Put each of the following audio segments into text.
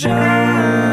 Well,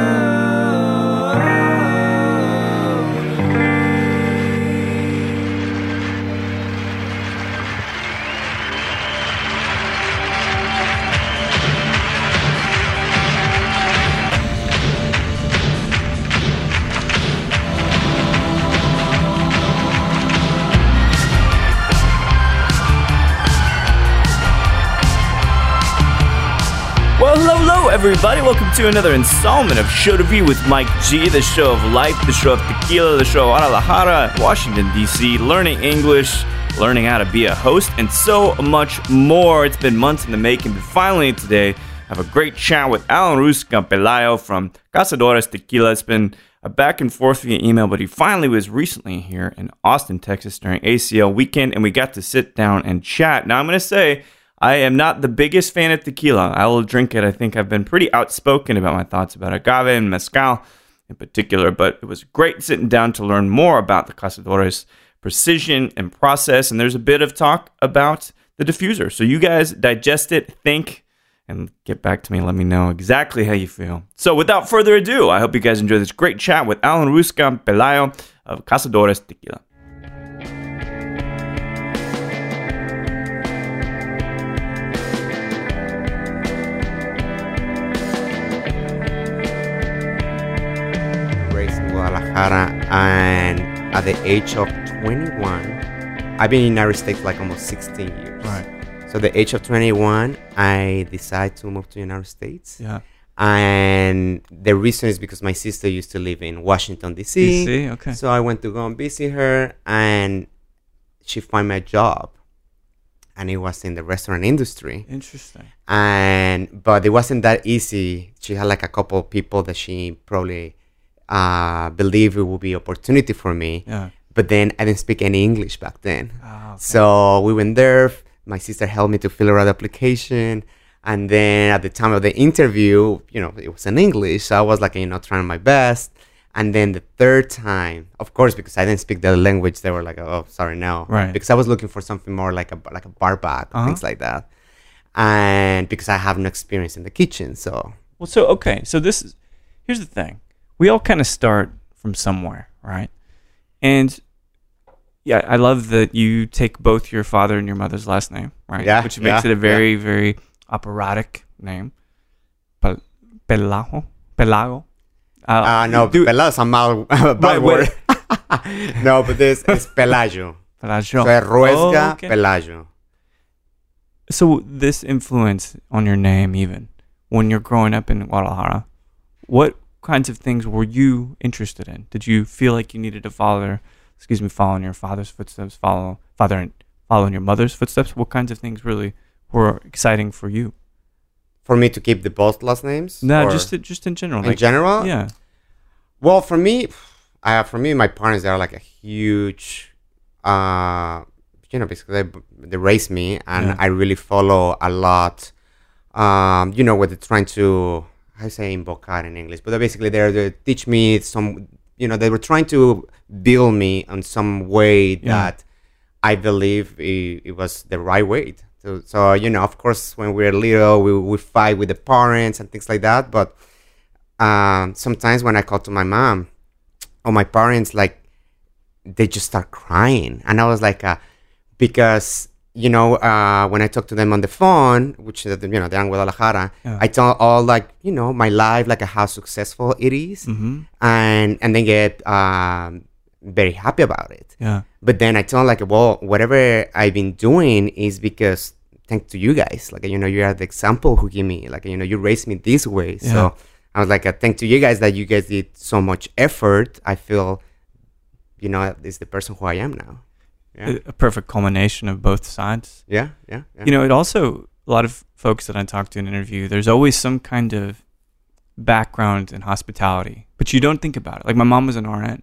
everybody. Welcome to another installment of Show to Be with Mike G, the show of life, the show of tequila, the show of Guadalajara, Washington, D.C., learning English, learning how to be a host, and so much more. It's been months in the making, but finally today, I have a great chat with Alan Rusca Pelayo from Cazadores Tequila. It's been a back and forth via email, but he finally was recently here in Austin, Texas during ACL weekend, and we got to sit down and chat. Now, I'm going to say, I am not the biggest fan of tequila. I will drink it. I think I've been pretty outspoken about my thoughts about agave and mezcal in particular, but it was great sitting down to learn more about the Cazadores precision and process. And there's a bit of talk about the diffuser. So you guys digest it, think, and get back to me. Let me know exactly how you feel. So without further ado, I hope you guys enjoy this great chat with Alan Rusca Pelayo of Cazadores Tequila. Guadalajara, and at the age of 21, I've been in the United States like almost 16 years. Right. So the age of 21, I decided to move to the United States. Yeah. And the reason is because my sister used to live in Washington D.C. DC, okay. So I went to go and visit her, and she found my job, and it was in the restaurant industry Interesting. and but it wasn't that easy. She had like a couple of people that she probably uh, believe it would be opportunity for me. Yeah. But then I didn't speak any English back then, Ah, okay. so we went there. My sister helped me to fill out the application, and then at the time of the interview, you know, it was in English. So I was like, you know, trying my best. And then the third time, of course, because I didn't speak the language, they were like, "Oh, sorry, no." Right. Because I was looking for something more like a like a bar back, Uh-huh. things like that and because I have no experience in the kitchen, so Well, so okay, so this is here's the thing. We all kind of start from somewhere, right? And yeah, I love that you take both your father and your mother's last name, right? Yeah, Which makes yeah, it a very, very operatic name. Pel- Pelago, Pelago. uh, no, do- Pelayo is a mal, bad Right, word. no, but this is Pelayo. Pelayo. So Oh, okay. Pelayo. So this influence on your name, even when you're growing up in Guadalajara, what kinds of things were you interested in? Did you feel like you needed to follow, excuse me, follow in your father's footsteps, follow father and follow in your mother's footsteps? What kinds of things really were exciting for you? For me to keep the both last names? No, or just just in general. in like, general. yeah, Well, for me, uh, for me, my parents they are like a huge, uh, you know, basically they, they raised me, and Yeah. I really follow a lot. Um, you know, what they're trying to, I say invocar in English, but basically they're they teach me some. You know, they were trying to build me on some way Yeah. that I believe it, it was the right way. So, so you know, of course, when we we're little, we we fight with the parents and things like that, but um, sometimes when I call to my mom or my parents, like they just start crying, and I was like, uh, because you know, uh, when I talk to them on the phone, which uh, you know they're in Guadalajara, Yeah. I tell all like you know my life, like how successful it is, hmm and and they get um, very happy about it. yeah, But then I tell them like, well, whatever I've been doing is because thanks to you guys. Like, you know, you are the example who give me, like, you know, you raised me this way. Yeah. So I was like, uh, thanks to you guys that you guys did so much effort. I feel, you know, is the person who I am now. Yeah. A, perfect culmination of both sides. Yeah. Yeah. yeah. You know, it also a lot of folks that I talk to in an interview, there's always some kind of background in hospitality, but you don't think about it. Like my mom was an RN,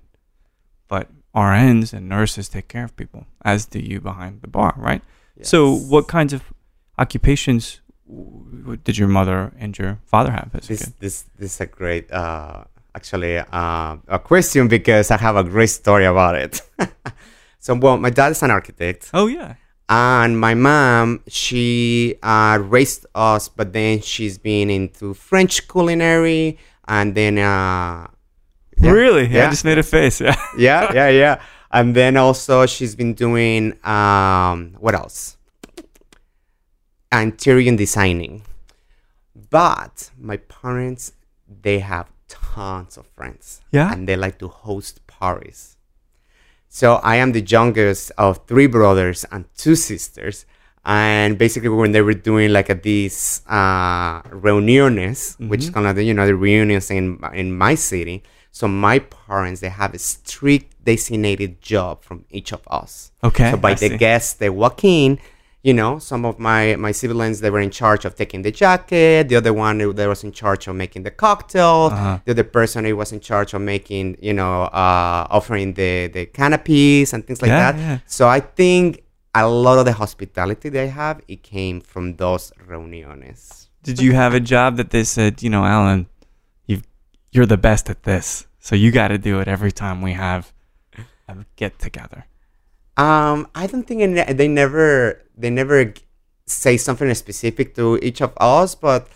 but RNs and nurses take care of people, as do you behind the bar, right? So, what kinds of occupations did your mother and your father have as this this this is a great uh actually uh, a question because I have a great story about it. so well, my dad is an architect, Oh yeah, And my mom, she uh, raised us, but then she's been into French culinary, and then uh, yeah, Really? Yeah. I just made a face. Yeah. yeah, yeah, yeah. And then also she's been doing um, what else? Interior designing. But my parents, they have tons of friends. Yeah? And they like to host parties. So I am the youngest of three brothers and two sisters. And basically, when they were doing like a, these uh, reuniones, which is kind of the, you know the reunions in in my city. So my parents they have a strict designated job from each of us. Okay, So by I the see. guests they walk in, you know, some of my my siblings they were in charge of taking the jacket. The other one they was in charge of making the cocktail. Uh-huh. The other person he was in charge of making, you know, uh, offering the the canapés and things like Yeah, that. yeah. So I think a lot of the hospitality they have it came from those reuniones. Did you have a job that they said, you know, Alan, you you're the best at this, so you got to do it every time we have a get together. Um, I don't think ne- they never they never say something specific to each of us, but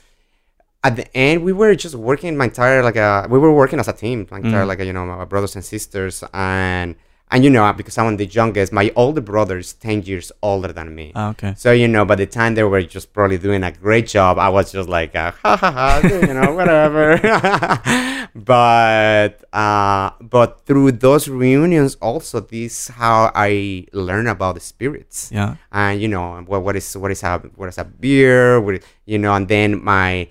at the end we were just working my entire like uh we were working as a team, my entire Mm. like you know my brothers and sisters, and and you know because I'm the youngest, my older brother is ten years older than me. Oh, okay. So you know, by the time they were just probably doing a great job, I was just like, uh, ha ha ha, you know, whatever. but uh, but through those reunions, also this how I learn about the spirits Yeah. and you know what what is what is a what is a beer, what, you know, and then my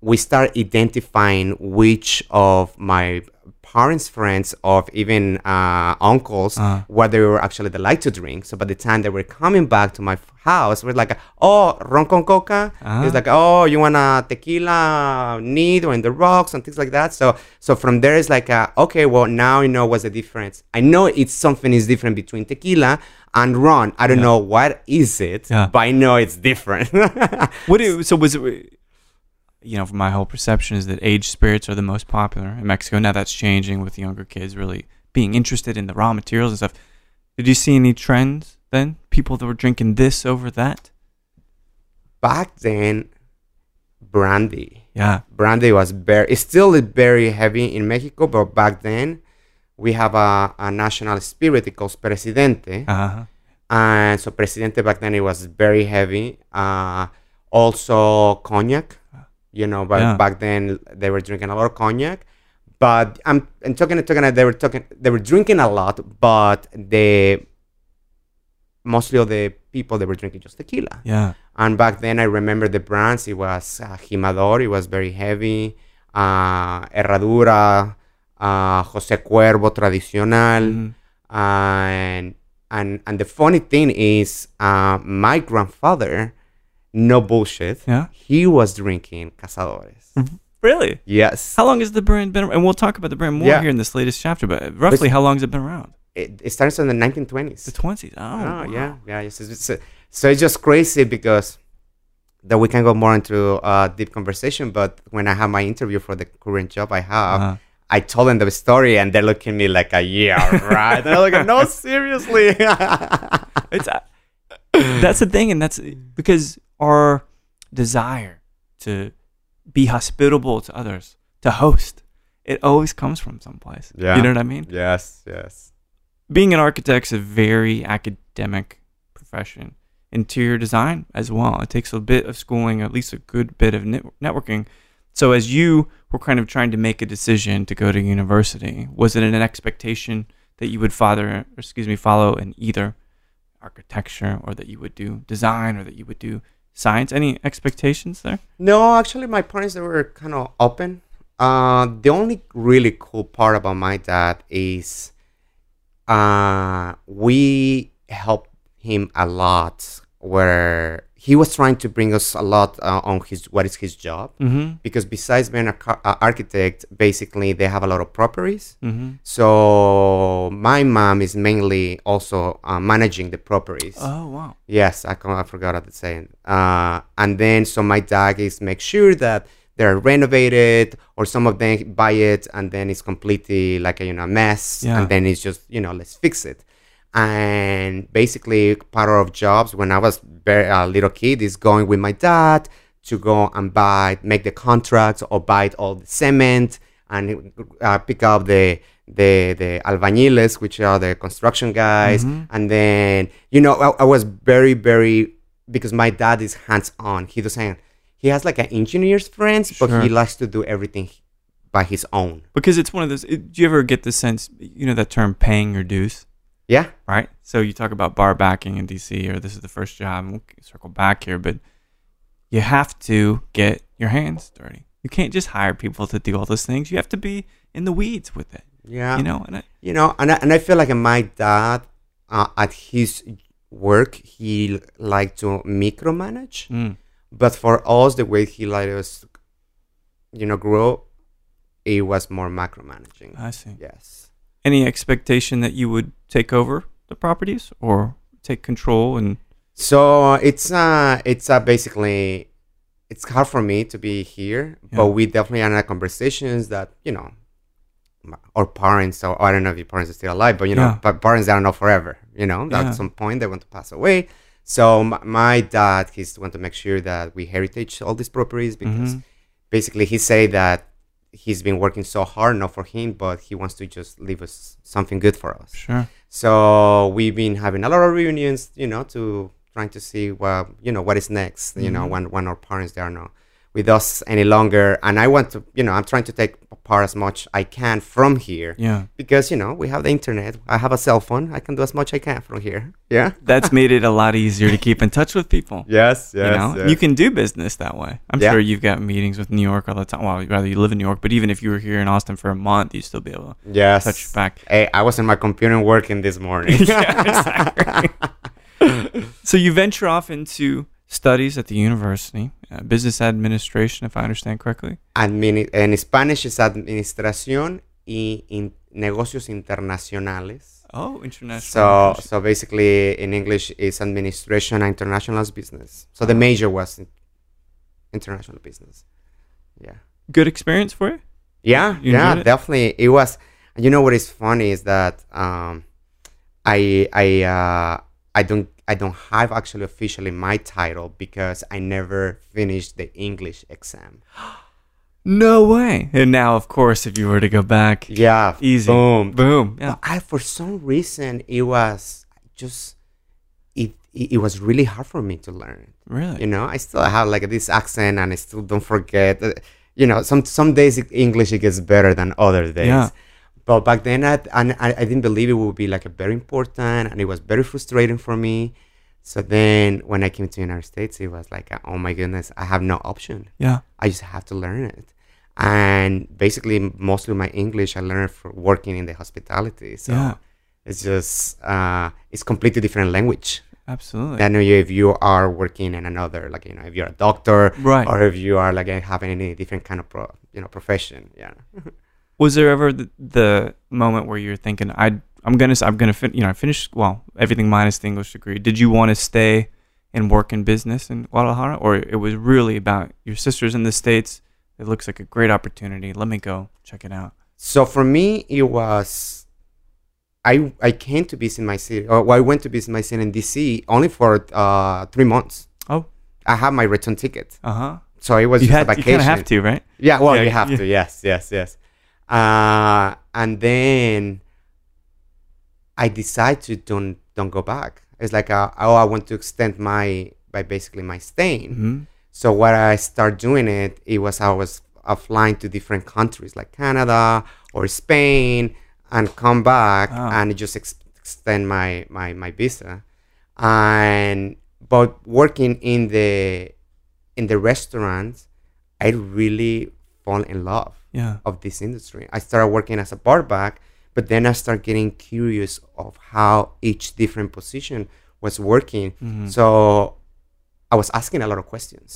we start identifying which of my parents' friends of even uh, uncles Uh. what they were actually they like to drink. So by the time they were coming back to my house, we're like, oh, ron con coca. Ah. It's like, oh, you want a tequila neat or in the rocks and things like that. So so from there it's like, uh, okay, well now you know what's the difference. I know it's something is different between tequila and ron. I don't Yeah. know what is it, Yeah. but I know it's different. What do so was it? You know, my whole perception is that aged spirits are the most popular in Mexico. Now that's changing with younger kids really being interested in the raw materials and stuff. Did you see any trends then? People that were drinking this over that? Back then, brandy. Yeah. brandy was very it's still very heavy in mexico but back then we have a, a national spirit it calls presidente Uh-huh. and so presidente back then it was very heavy uh, also cognac you know but Yeah. back then they were drinking a lot of cognac but i'm and talking and talking they were talking they were drinking a lot but the mostly of the people they were drinking just tequila Yeah. and back then, I remember the brands. It was uh, Jimador. It was very heavy. Uh, Herradura, uh, Jose Cuervo Tradicional, Mhm. and and and the funny thing is, uh, my grandfather, no bullshit. Yeah. He was drinking Cazadores. Really? Yes. How long has the brand been? around? And we'll talk about the brand more Yeah. here in this latest chapter. But roughly, how long has it been around? It, it starts in the 1920s. The twenties. Oh, Oh, wow. yeah, yeah. Yes, it's, it's, so it's just crazy because that we can go more into uh, deep conversation. But when I have my interview for the current job I have, Uh-huh. I told them the story, and they're looking at me like, a, "Yeah, right." and I'm like, "No, seriously." It's uh, that's the thing, and that's because our desire to be hospitable to others, to host, it always comes from someplace. Yeah. You know what I mean? yes, yes. Being an architect's a very academic profession. Interior design as well. It takes a bit of schooling, at least a good bit of networking. So as you were kind of trying to make a decision to go to university, was it an expectation that you would father, excuse me, follow in either architecture or that you would do design or that you would do science? Any expectations there? No, actually, my parents they were kind of open. Uh, the only really cool part about my dad is, uh, we helped him a lot. Where he was trying to bring us a lot uh, on his what is his job Mm-hmm. because besides being an car- uh, architect, basically they have a lot of properties. Mm-hmm. So my mom is mainly also uh, managing the properties. Oh wow. Yes, I, I forgot to say. Uh, and then so my dad is make sure that they're renovated or some of them buy it and then it's completely like a you know mess Yeah. and then it's just you know let's fix it. And basically, part of jobs when I was very a little kid is going with my dad to go and buy, make the contracts or buy all the cement and uh, pick up the the the albañiles, which are the construction guys, and then you know I, I was very very because my dad is hands on. He doesn't. He has like an engineer's friends, but he likes to do everything by his own. Because it's one of those. it- do you ever get the sense? You know that term, paying your dues. Yeah, right? So you talk about bar backing in DC, or this is the first job. and We'll circle back here, but you have to get your hands dirty. You can't just hire people to do all those things. You have to be in the weeds with it. yeah. You know, and I, you know and I, and I feel like my dad uh, at his work he liked to micromanage mm, but for us the way he let us you know grow it was more macromanaging I see. yes Any expectation that you would take over the properties or take control and so it's uh it's uh basically it's hard for me to be here Yeah. but we definitely had conversations that you know our parents or I don't know if your parents are still alive but you know Yeah. but parents are not forever you know Yeah. at some point they want to pass away so m- my dad he's want to make sure that we heritage all these properties because Mhm. basically he say that he's been working so hard not for him but he wants to just leave us something good for us sure, so we've been having a lot of reunions, you know, to trying to see what you know what is next. You know, Mhm. when when our parents they are not with us any longer, and I want to, you know, I'm trying to take part as much I can from here yeah, because you know we have the internet. I have a cell phone. I can do as much I can from here. Yeah. that's made it a lot easier to keep in touch with people. Yes. yes. you know, you can do business that way. I'm Yeah. sure you've got meetings with New York all the time. Well, rather you live in New York, but even if you were here in Austin for a month, you'd still be able to Yes. touch back. Hey, I was in my computer working this morning. Yeah, so you venture off into studies at the university, uh, business administration, if I understand correctly. Admini- en Spanish es administración y in- negocios internacionales. Oh, international. So, so basically, in English, is administration and international business. So the major was international business. Yeah, good experience for you. yeah, You yeah, it? definitely. It was. You know what is funny is that um, I I uh, I don't I don't have actually officially my title because I never finished the English exam. No way. And now, of course, if you were to go back, Yeah, easy. Boom. Boom. Yeah. But I, for some reason, it was just it, it. It was really hard for me to learn. Really? You know, I still have like this accent, and I still don't forget. uh, You know, some some days English it gets better than other days. Yeah. But back then, I, and I I didn't believe it would be like a very important, and it was very frustrating for me. So then, when I came to the United States, it was like, oh my goodness, I have no option. Yeah. I just have to learn it. And basically, mostly my English I learned for working in the hospitality. So Yeah. it's just uh, it's completely different language. Absolutely. Than if you are working in another, like you know, if you're a doctor, Right. or if you are like having any different kind of pro, you know, profession. Yeah. Was there ever the, the moment where you're thinking, I, I'm gonna, I'm gonna, fin- you know, I finished well, everything minus the English degree. Did you want to stay and work in business in Guadalajara, or it was really about your sisters in the states? It looks like a great opportunity. Let me go check it out. So for me, it was. I I came to visit my city. Or well, I went to visit my city in DC only for uh, three months. Oh, I had my return ticket, uh huh. so it was You just had, a you vacation. kind of have to, right? Yeah, well, Yeah, you have yeah. to. Yes, yes, yes. Uh, and then I decide to don't don't go back. It's like uh, oh, I want to extend my by basically my staying. hmm So what I start doing it, it was I was uh, flying to different countries like Canada or Spain and come back Wow. and just ex- extend my, my my visa. And but working in the in the restaurants, I really fall in love Yeah. of this industry. I started working as a bar back, but then I started getting curious of how each different position was working. Mhm. So I was asking a lot of questions.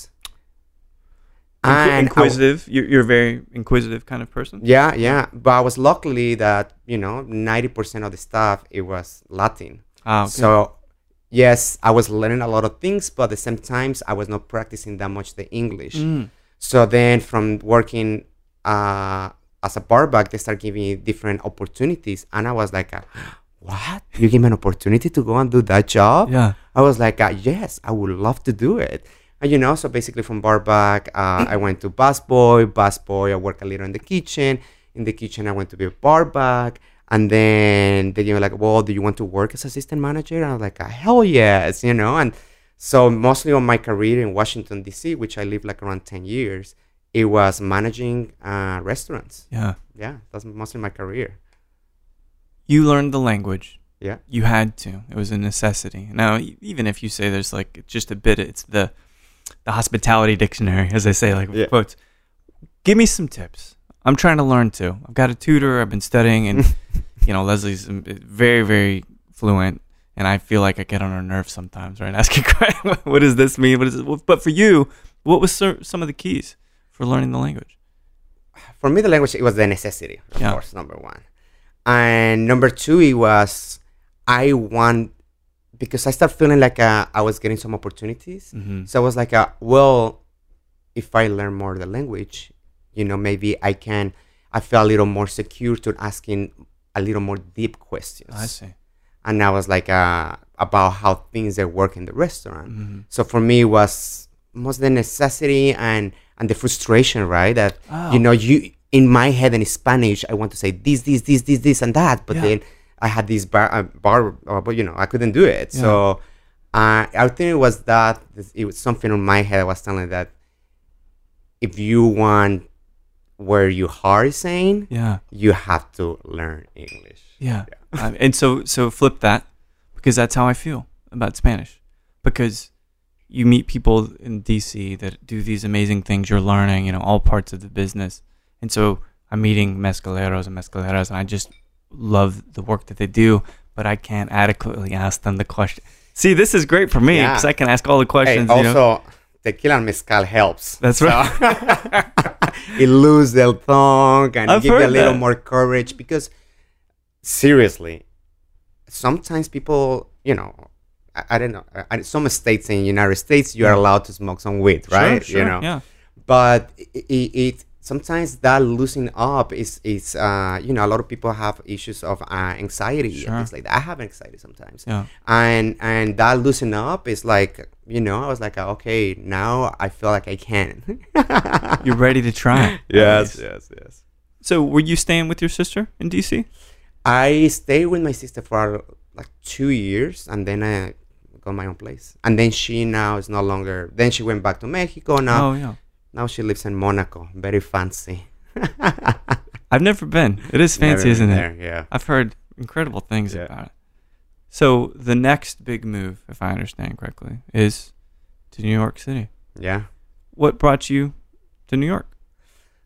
Inqui- And I- inquisitive. You're, you're a very inquisitive kind of person. yeah, yeah. But I was luckily that, you know, 90% of the staff, it was Latin. Ah, okay. So yes, I was learning a lot of things, but at the same times I was not practicing that much the English. Mm. So then from working uh, as a barback, they start giving me different opportunities. And I was like, uh, what? You give me an opportunity to go and do that job? Yeah. I was like, uh, yes, I would love to do it. And you know, so basically from barback, uh, I went to busboy. Busboy, I work a little in the kitchen. In the kitchen, I went to be a barback. And then they were like, well, do you want to work as assistant manager? And I was like, uh, hell yes, you know. And so mostly on my career in Washington D.C., which I lived like around ten years, it was managing uh, restaurants. Yeah. Yeah, that's mostly my career. You learned the language. Yeah. You had to. It was a necessity. Now, even if you say there's like just a bit, it's the the hospitality dictionary, as I say, like Yeah. quotes. Give me some tips. I'm trying to learn too. I've got a tutor. I've been studying, and you know, Leslie's um, very, very fluent, and I feel like I get on her nerves sometimes, right? Asking, what does this mean? What is it? But for you, what was some of the keys for learning the language? for me, the language it was the necessity, of Yeah. course, number one, and number two, it was I want because I started feeling like uh, I was getting some opportunities. Mm-hmm. So I was like, uh, well, if I learn more the language, you know, maybe I can. I feel a little more secure to asking a little more deep questions. I see. and I was like uh, about how things that work in the restaurant. Mhm. So for me, it was most the necessity and and the frustration, right? That Oh. you know, you in my head in Spanish, I want to say this, this, this, this, this, and that, but Yeah. then I had this bar, uh, bar uh, but you know, I couldn't do it. So uh, I think it was that it was something in my head. I was telling that if you want where your heart is saying, Yeah. you have to learn English. Yeah. Um, and so so flip that because that's how I feel about Spanish. Because you meet people in DC that do these amazing things you're learning, you know, all parts of the business. And so I'm meeting mezcaleros and mezcaleras and I just love the work that they do, but I can't adequately ask them the question. See, this is great for me Yeah. because I can ask all the Hey, questions. also, you know? tequila and mezcal helps. That's right. it loses the tongue and I've give you a little that. more courage because seriously, sometimes people, you know, I, I don't know. I, some states in United States you are allowed to smoke some weed, right? Sure, You sure, know, Yeah. but it, it, sometimes that loosening up is is uh, you know a lot of people have issues of uh, anxiety Sure. and things like that. I have anxiety sometimes Yeah. and and that loosen up is like you know i was like okay now i feel like i can You're ready to try. least. yes yes So were you staying with your sister in DC? i stayed with my sister for like two years and then i got my own place and then she now is no longer then she went back to mexico now Oh yeah. now she lives in monaco very fancy I've never been. It is fancy, Never isn't it? yeah I've heard incredible things Yeah. about it. So the next big move, if I understand correctly, is to New York City. yeah What brought you to New York?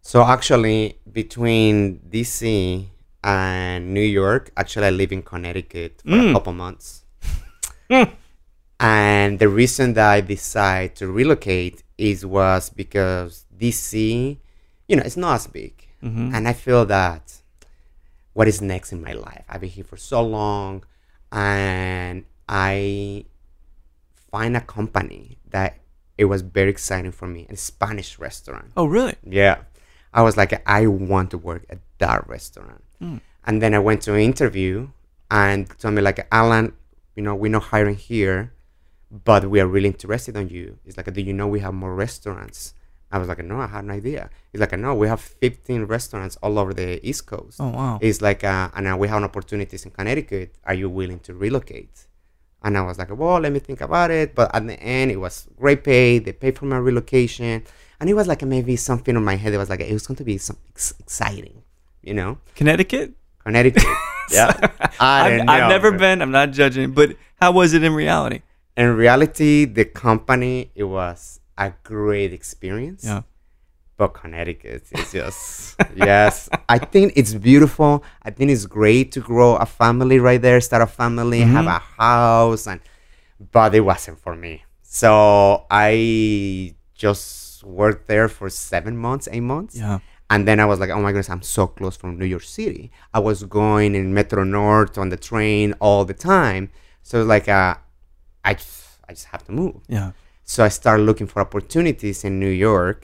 So actually, between DC and New York, actually, I live in Connecticut for Mm. a couple months. Mm. And the reason that I decided to relocate is was because DC, you know, it's not as big, Mhm. and I feel that what is next in my life? I've been here for so long, and I find a company that it was very exciting for me, a Spanish restaurant. Oh, really? Yeah. I was like, I want to work at that restaurant. Mm. And then I went to an interview and told me like, Alan, you know, we're not hiring here, but we are really interested in you. It's like, do you know we have more restaurants? I was like, no, I had no idea. He's like, no, we have 15 restaurants all over the East Coast. Oh, wow. It's like, uh, and uh, we have opportunities in Connecticut. Are you willing to relocate? And I was like, well, let me think about it. But at the end, it was great pay. They paid for my relocation. And it was like maybe something in my head. It was like, it was going to be something ex- exciting, you know? Connecticut? Connecticut. yeah. I I've never man. been. I'm not judging, but how was it in reality? In reality, the company, it was a great experience. Yeah. But Connecticut is just, yes. I think it's beautiful. I think it's great to grow a family right there, start a family, have Mhm. a house, and but it wasn't for me. So I just worked there for seven months, eight months. Yeah. And then I was like, oh my goodness, I'm so close from New York City. I was going in Metro North on the train all the time. So like, uh, I, just, I just have to move. Yeah. So I started looking for opportunities in New York,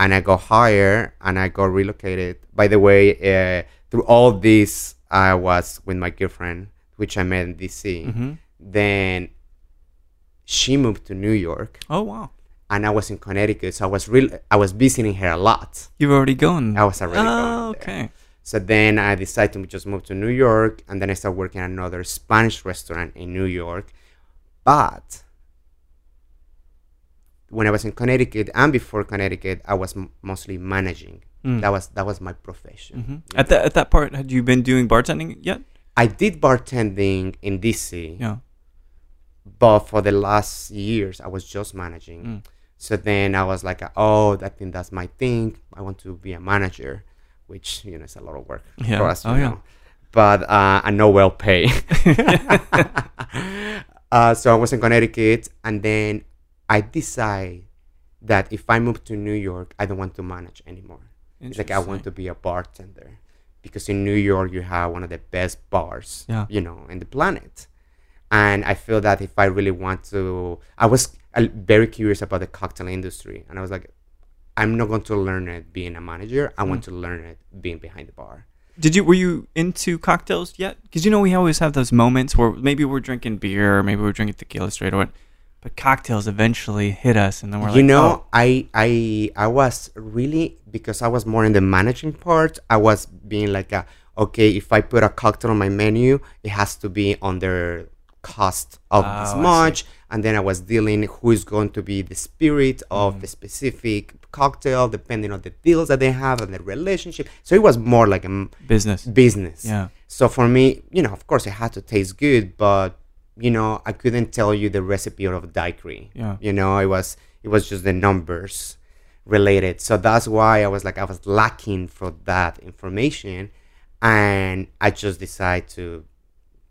and I got hired and I got relocated. By the way, uh, through all this, I was with my girlfriend which I met in DC. hmm Then she moved to New York, Oh wow, and I was in Connecticut, so I was real. I was visiting her a lot. you've already gone. I was already Oh, going there. okay. So then I decided to just move to New York, and then I started working at another Spanish restaurant in New York. But when I was in Connecticut and before Connecticut, I was m- mostly managing. Mm. That was that was my profession. Mhm. At that at that part, had you been doing bartending yet? I did bartending in DC, Yeah. but for the last years, I was just managing. Mm. So then I was like, oh, I think that's my thing. I want to be a manager, which you know is a lot of work Yeah. for us, you Oh, yeah. know. But uh, I know well pay. uh, so I was in Connecticut, and then I decide that if I move to New York, I don't want to manage anymore. It's like I want to be a bartender because in New York you have one of the best bars, Yeah. you know, in the planet. And I feel that if I really want to, I was very curious about the cocktail industry, and I was like, I'm not going to learn it being a manager. I want mm. to learn it being behind the bar. Did you were you into cocktails yet? Because you know we always have those moments where maybe we're drinking beer, or maybe we're drinking tequila straight away, but cocktails eventually hit us, and then we're you like, know, oh, I I I was really because I was more in the managing part. I was being like, a, okay, if I put a cocktail on my menu, it has to be under cost of Oh, this much, and then I was dealing who is going to be the spirit of Mm. the specific cocktail, depending on the deals that they have and the relationship. So it was more like a business. business. Yeah. So for me, you know, of course, it had to taste good, but you know, I couldn't tell you the recipe of a daiquiri. Yeah. You know, it was it was just the numbers related. So that's why I was like I was lacking for that information, and I just decided to,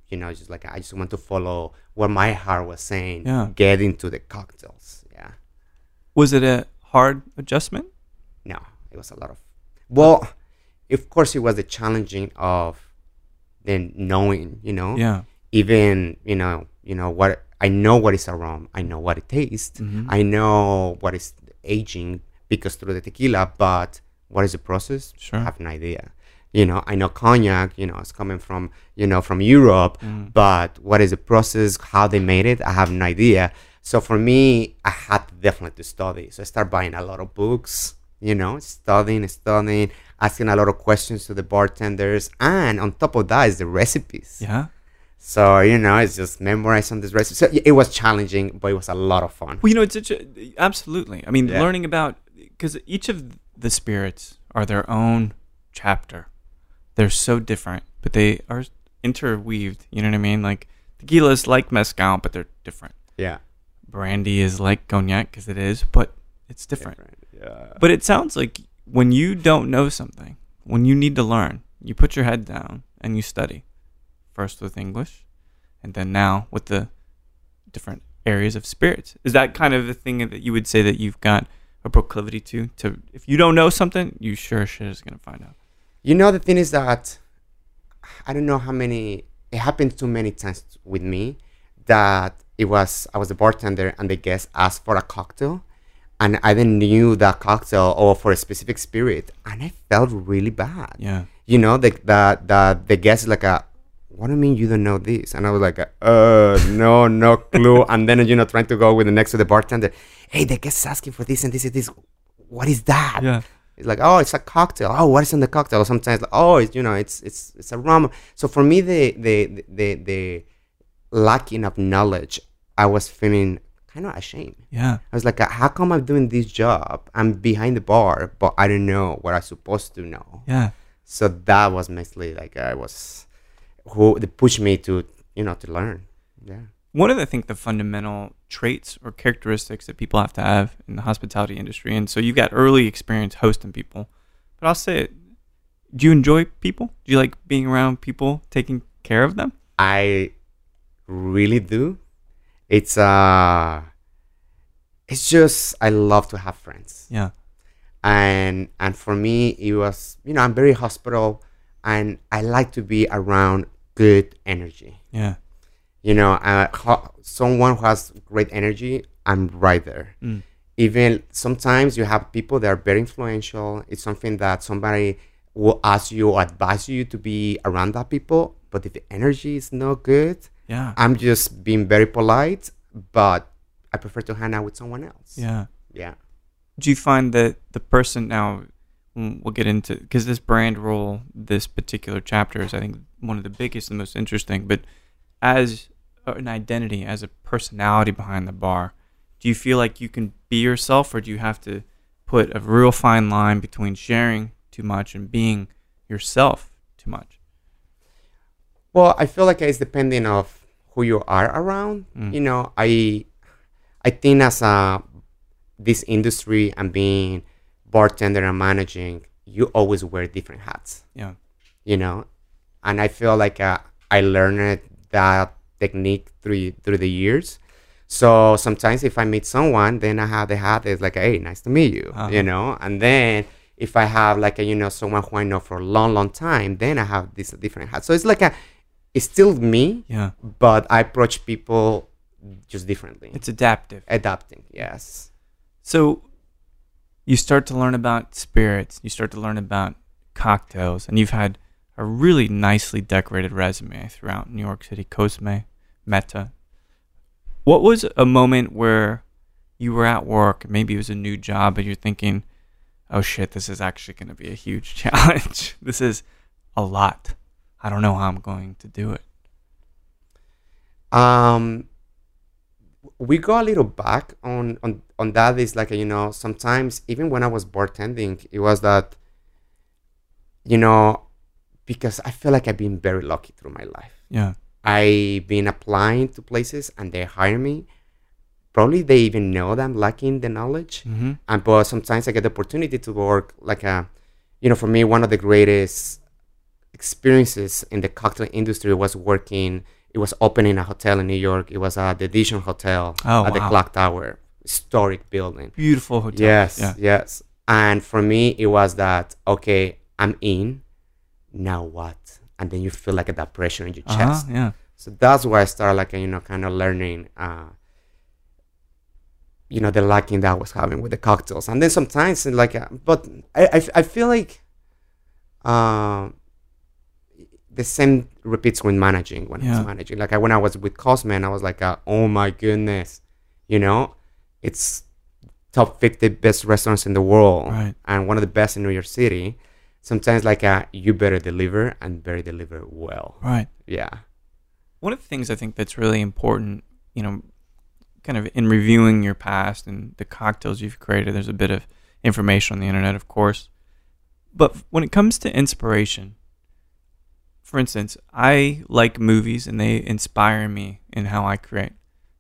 you know, just like I just want to follow what my heart was saying. Yeah. Get into the cocktails. Yeah. Was it a hard adjustment? No, it was a lot of. Well, of course, it was the challenging of then knowing, you know, Yeah. even you know, you know what I know what is a rum, I know what it tastes, Mhm. I know what is aging because through the tequila, but what is the process? Sure. I have an idea. You know, I know cognac, you know, it's coming from, you know, from Europe, Mm. but what is the process, how they made it, I have no idea. So for me, I had definitely to study. So I started buying a lot of books, you know, studying, studying, asking a lot of questions to the bartenders. And on top of that is the recipes. Yeah. So, you know, it's just memorizing this recipe. So it was challenging, but it was a lot of fun. Well, you know, it's such a, absolutely. I mean, Yeah. learning about because each of the spirits are their own chapter. They're so different, but they are interweaved. You know what I mean? Like tequila is like mezcal, but they're different. Yeah. Brandy is like cognac because it is, but it's different. Yeah. But it sounds like when you don't know something, when you need to learn, you put your head down and you study. First with English, and then now with the different areas of spirits. Is that kind of the thing that you would say that you've got a proclivity to? To if you don't know something, you sure shit is gonna find out. You know, the thing is that I don't know how many, it happened too many times with me that it was, I was a bartender and the guest asked for a cocktail and I didn't knew that cocktail or for a specific spirit and I felt really bad. Yeah. You know, the, the, the, the guest is like a, what do you mean you don't know this? And I was like, uh, no, no clue. and then, you know, trying to go with the next to the bartender. Hey, the guest is asking for this and this and this. What is that? Yeah. It's like, oh, it's a cocktail. Oh, what is in the cocktail? Or sometimes, like, oh, it's you know, it's it's it's a rum. So for me, the the the the lacking of knowledge, I was feeling kind of ashamed. Yeah. I was like, how come I'm doing this job? I'm behind the bar, but I don't know what I'm supposed to know. Yeah. So that was mostly like I was who pushed me to you know to learn. Yeah. One of the I think the fundamental traits or characteristics that people have to have in the hospitality industry, and so you've got early experience hosting people, but I'll say it. Do you enjoy people? Do you like being around people, taking care of them? I really do. It's uh it's just I love to have friends. Yeah. And and for me it was you know, I'm very hospital and I like to be around good energy. Yeah. You know, uh, someone who has great energy, I'm right there. Mm. Even sometimes you have people that are very influential. It's something that somebody will ask you or advise you to be around that people, but if the energy is not good, Yeah. I'm just being very polite, but I prefer to hang out with someone else. yeah. Yeah. do you find that the person now we'll get into because this brand role this particular chapter is i think one of the biggest and most interesting but as an identity as a personality behind the bar do you feel like you can be yourself or do you have to put a real fine line between sharing too much and being yourself too much Well, I feel like it's depending of who you are around. Mm. You know, I I think as a this industry and being bartender and managing, you always wear different hats. yeah You know, and I feel like uh, I learned that technique through through the years. So sometimes if I meet someone, then I have the hat. It's like, hey, nice to meet you. Uh-huh. You know, and then if I have like a you know someone who I know for a long, long time, then I have this different hat. So it's like a, it's still me, yeah but I approach people just differently. it's adaptive adapting. Yes. So you start to learn about spirits, you start to learn about cocktails, and you've had a really nicely decorated resume throughout New York City, Cosme, Meta. What was a moment where you were at work, maybe it was a new job, and you're thinking, oh shit, this is actually going to be a huge challenge. this is a lot. I don't know how I'm going to do it. um we go a little back on on on that is like you know sometimes even when i was bartending it was that you know because i feel like i've been very lucky through my life Yeah. i've been applying to places and they hire me probably they even know that i'm lacking the knowledge Mm-hmm. and but sometimes I get the opportunity to work like a, you know, for me one of the greatest experiences in the cocktail industry was working. It was opening a hotel in New York. It was at the Edition Hotel Oh, at the. Clock Tower, historic building. Beautiful hotel. Yes, Yeah. yes. And for me, it was that okay, I'm in. Now what? And then you feel like a depression in your Uh-huh, chest. yeah. So that's where I started, like, you know, kind of learning, uh, you know, the liking that I was having with the cocktails. And then sometimes, like, uh, but I, I, I feel like uh, the same repeats when managing, when I was managing. Like, I, when I was with Cosme, I was like, uh, oh my goodness, you know, it's top 50 best restaurants in the world Right. and one of the best in New York City. Sometimes, like, uh, you better deliver and better deliver well. Right. Yeah. one of the things I think that's really important, you know, kind of in reviewing your past and the cocktails you've created, there's a bit of information on the internet, of course. But when it comes to inspiration, for instance, I like movies and they inspire me in how I create.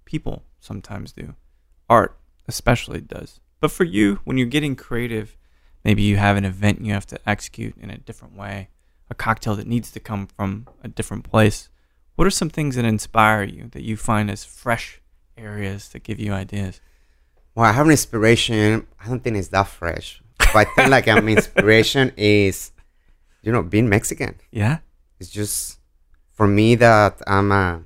People sometimes do. Art especially does. But for you, when you're getting creative, maybe you have an event you have to execute in a different way, a cocktail that needs to come from a different place. What are some things that inspire you that you find as fresh areas that give you ideas? Well, I have an inspiration. I don't think it's that fresh, but I think like an inspiration is, you know, being Mexican. Yeah? It's just for me that I'm a,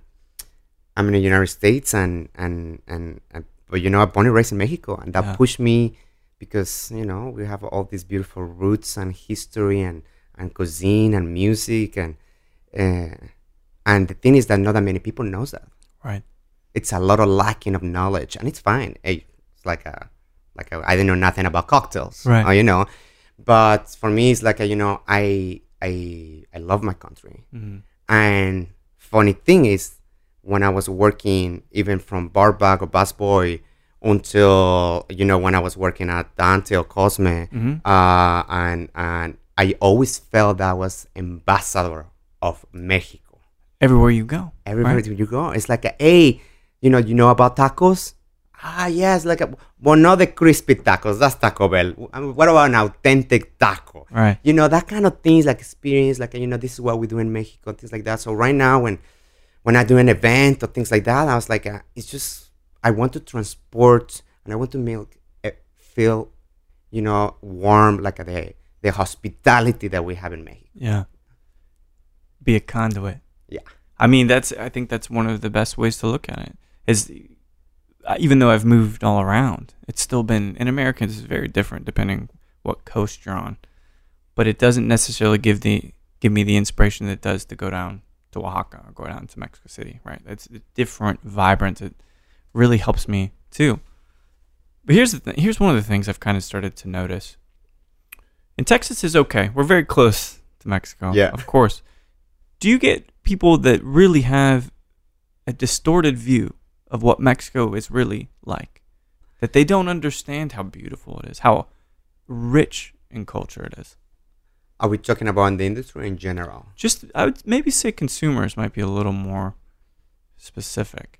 I'm in the United States and and and, and but you know, I'm born and raised in Mexico, and that Yeah. pushed me because you know we have all these beautiful roots and history and and cuisine and music and uh, and the thing is that not that many people knows that Right. it's a lot of lacking of knowledge, and it's fine. Hey, It's like a like a, I didn't know nothing about cocktails, Right. uh, you know. But for me, it's like a, you know, I I I love my country, hmm and funny thing is, when I was working, even from bar back or busboy until you know when I was working at Dante or Cosme, hmm uh, and and I always felt that I was ambassador of Mexico Everywhere you go. everywhere right? you go. It's like, a, hey, you know, you know about tacos? Ah, yes, like a, well, not the crispy tacos. That's Taco Bell. I mean, what about an authentic taco? Right. You know, that kind of things, like experience, like you know, this is what we do in Mexico, things like that. So right now, when when I do an event or things like that, I was like, uh, it's just I want to transport and I want to make it feel, you know, warm, like the the hospitality that we have in Mexico. Yeah. Be a conduit. Yeah. I mean, that's. I think that's one of the best ways to look at it. Is uh, even though I've moved all around, it's still been in America. This is very different depending what coast you're on, but it doesn't necessarily give the give me the inspiration that it does to go down to Oaxaca or go down to Mexico City, right? It's different, vibrant. It really helps me too. But here's the th- here's one of the things I've kind of started to notice. In Texas is okay. We're very close to Mexico. Yeah. Of course. Do you get people that really have a distorted view of what Mexico is really like? That they don't understand how beautiful it is, how rich in culture it is. Are we talking about the industry in general? Just I would maybe say consumers might be a little more specific.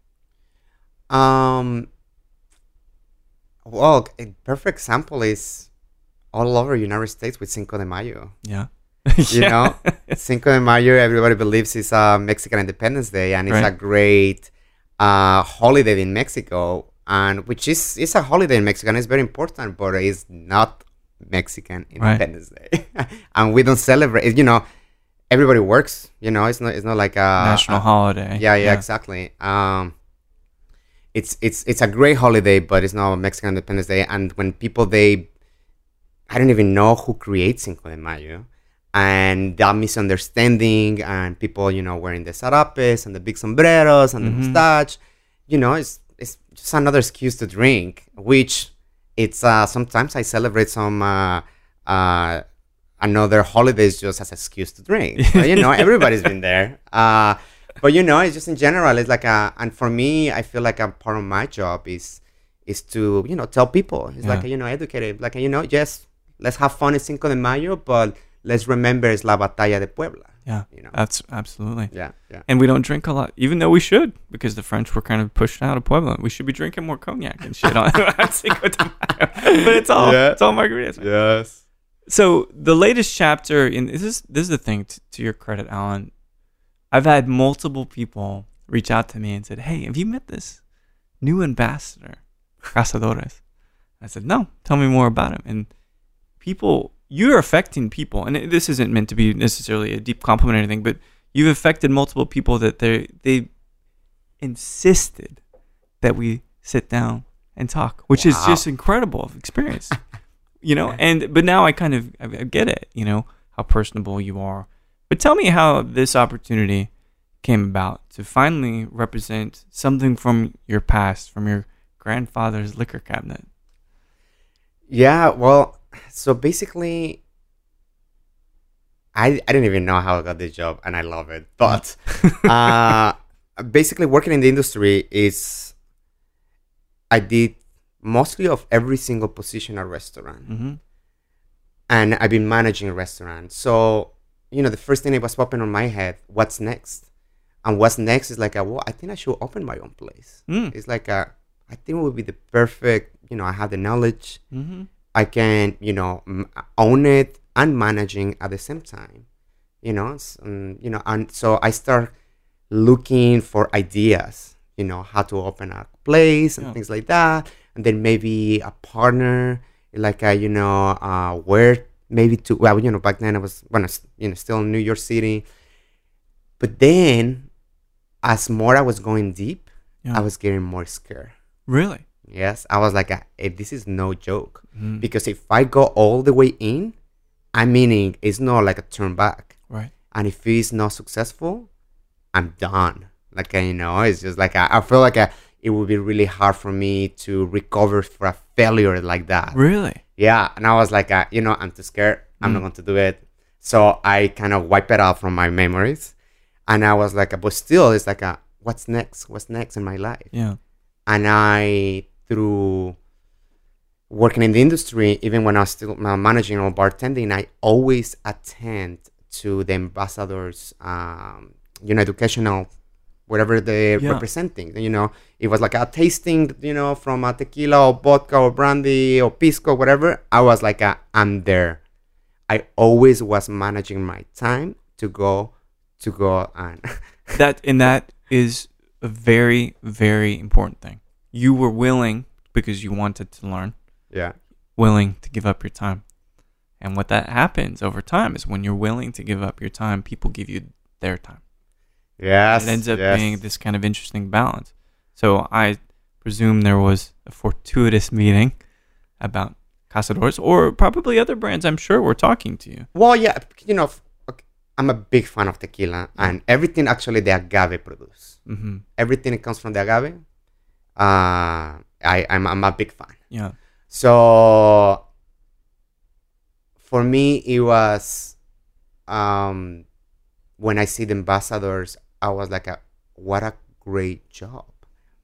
Um, well, a perfect example is all over United States with Cinco de Mayo. Yeah. You know, Cinco de Mayo, everybody believes is a Mexican Independence Day, and it's Right. a great uh, holiday in Mexico, and which is it's a holiday in Mexico, and it's very important, but it's not Mexican Right. Independence Day, and we don't celebrate. You know, everybody works. You know, it's not it's not like a National a- holiday. yeah, yeah, exactly. Um, it's it's it's a great holiday, but it's not Mexican Independence Day. And when people they, I don't even know who creates Cinco de Mayo, and that misunderstanding, and people you know wearing the sarapes and the big sombreros and the Mhm. mustache, you know, it's it's just another excuse to drink. Which it's uh, sometimes I celebrate some. Uh, uh, another holidays just as excuse to drink. But, you know, everybody's been there. Uh, but you know, it's just in general. It's like a, and for me, I feel like a part of my job is is to you know tell people. It's like Yeah. you know educate it. Like you know, yes, let's have fun in Cinco de Mayo, but let's remember it's la batalla de Puebla. Yeah. You know. That's absolutely. Yeah, yeah. And we don't drink a lot, even though we should, because the French were kind of pushed out of Puebla. We should be drinking more cognac and shit on on Cinco de Mayo. But it's all Yeah. it's all margaritas. Yes. So the latest chapter in this is this is the thing t- to your credit, Alan. I've had multiple people reach out to me and said, "Hey, have you met this new ambassador, Cazadores?" I said, "No. Tell me more about him." And people, you're affecting people, and this isn't meant to be necessarily a deep compliment or anything, but you've affected multiple people that they they insisted that we sit down and talk, which is just incredible of experience. you know, and but now I kind of I get it, you know, how personable you are. But tell me how this opportunity came about to finally represent something from your past, from your grandfather's liquor cabinet. Yeah, well, so basically, I I didn't even know how I got this job, and I love it. But uh, basically, working in the industry is I did mostly of every single position at a restaurant, hmm and I've been managing a restaurant. So you know, the first thing that was popping on my head, what's next? And what's next is like, a, well, I think I should open my own place. Mm. It's like a, I think it would be the perfect. You know, I have the knowledge. hmm I can, you know, m- own it and managing at the same time, you know, s- um, you know, and so I start looking for ideas, you know, how to open a place and Yeah. things like that, and then maybe a partner, like a, you know, uh, where maybe to, well, you know, back then I was when I was, you know, still in New York City, but then as more I was going deep, Yeah. I was getting more scared. Really? Yes, I was like, hey, this is no joke Mm. because if I go all the way in, I'm meaning it's not like a turn back. Right. And if it's not successful, I'm done. Like you know, it's just like I, I feel like I, it would be really hard for me to recover for a failure like that. Really? Yeah, and I was like, uh, you know, I'm too scared. I'm not Mm. going to do it. So I kind of wipe it out from my memories, and I was like, but still, it's like, a, what's next? What's next in my life? Yeah. and I through working in the industry, even when I was still uh, managing or bartending, I always attend to the ambassadors, um, you know, educational, whatever they're Yeah. representing. You know, it was like a tasting, you know, from a tequila or vodka or brandy or pisco, whatever. I was like, a, I'm there. I always was managing my time to go, to go and that and that is a very very important thing you were willing because you wanted to learn yeah, willing to give up your time and what that happens over time is when you're willing to give up your time people give you their time yes, it ends up yes. being this kind of interesting balance so i presume there was a fortuitous meeting about Cazadores or probably other brands i'm sure were talking to you Well, yeah, you know, I'm a big fan of tequila and everything actually the agave produce. Mm-hmm. Everything that comes from the agave, uh, I, I'm, I'm a big fan. Yeah. So for me, it was um, when I see the ambassadors, I was like, a, what a great job.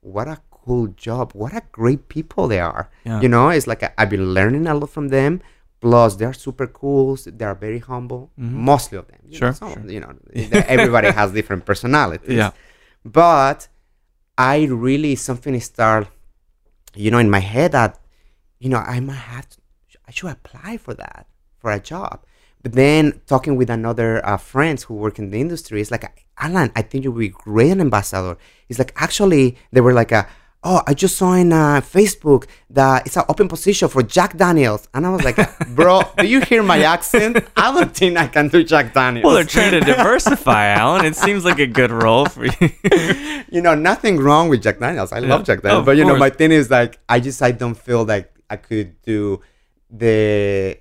What a cool job. What a great people they are. Yeah. You know, it's like i I've been learning a lot from them. Plus, they're super cool. They are very humble. Mhm. Mostly of them. You Sure, Know, some, sure. You know, everybody has different personalities. Yeah. But I really something start, you know, in my head that, you know, I might have to, I should apply for that for a job. But then talking with another uh, friends who work in the industry, it's like, Alan, I think you would be great an ambassador. It's like actually they were like a. Oh, I just saw in uh, Facebook that it's an open position for Jack Daniels, and I was like, "Bro, do you hear my accent? I don't think I can do Jack Daniels." Well, they're trying to diversify, Alan. It seems like a good role for you. you know, nothing wrong with Jack Daniels. I love Jack Daniels, Of but you know, my thing is like, I just I don't feel like I could do the,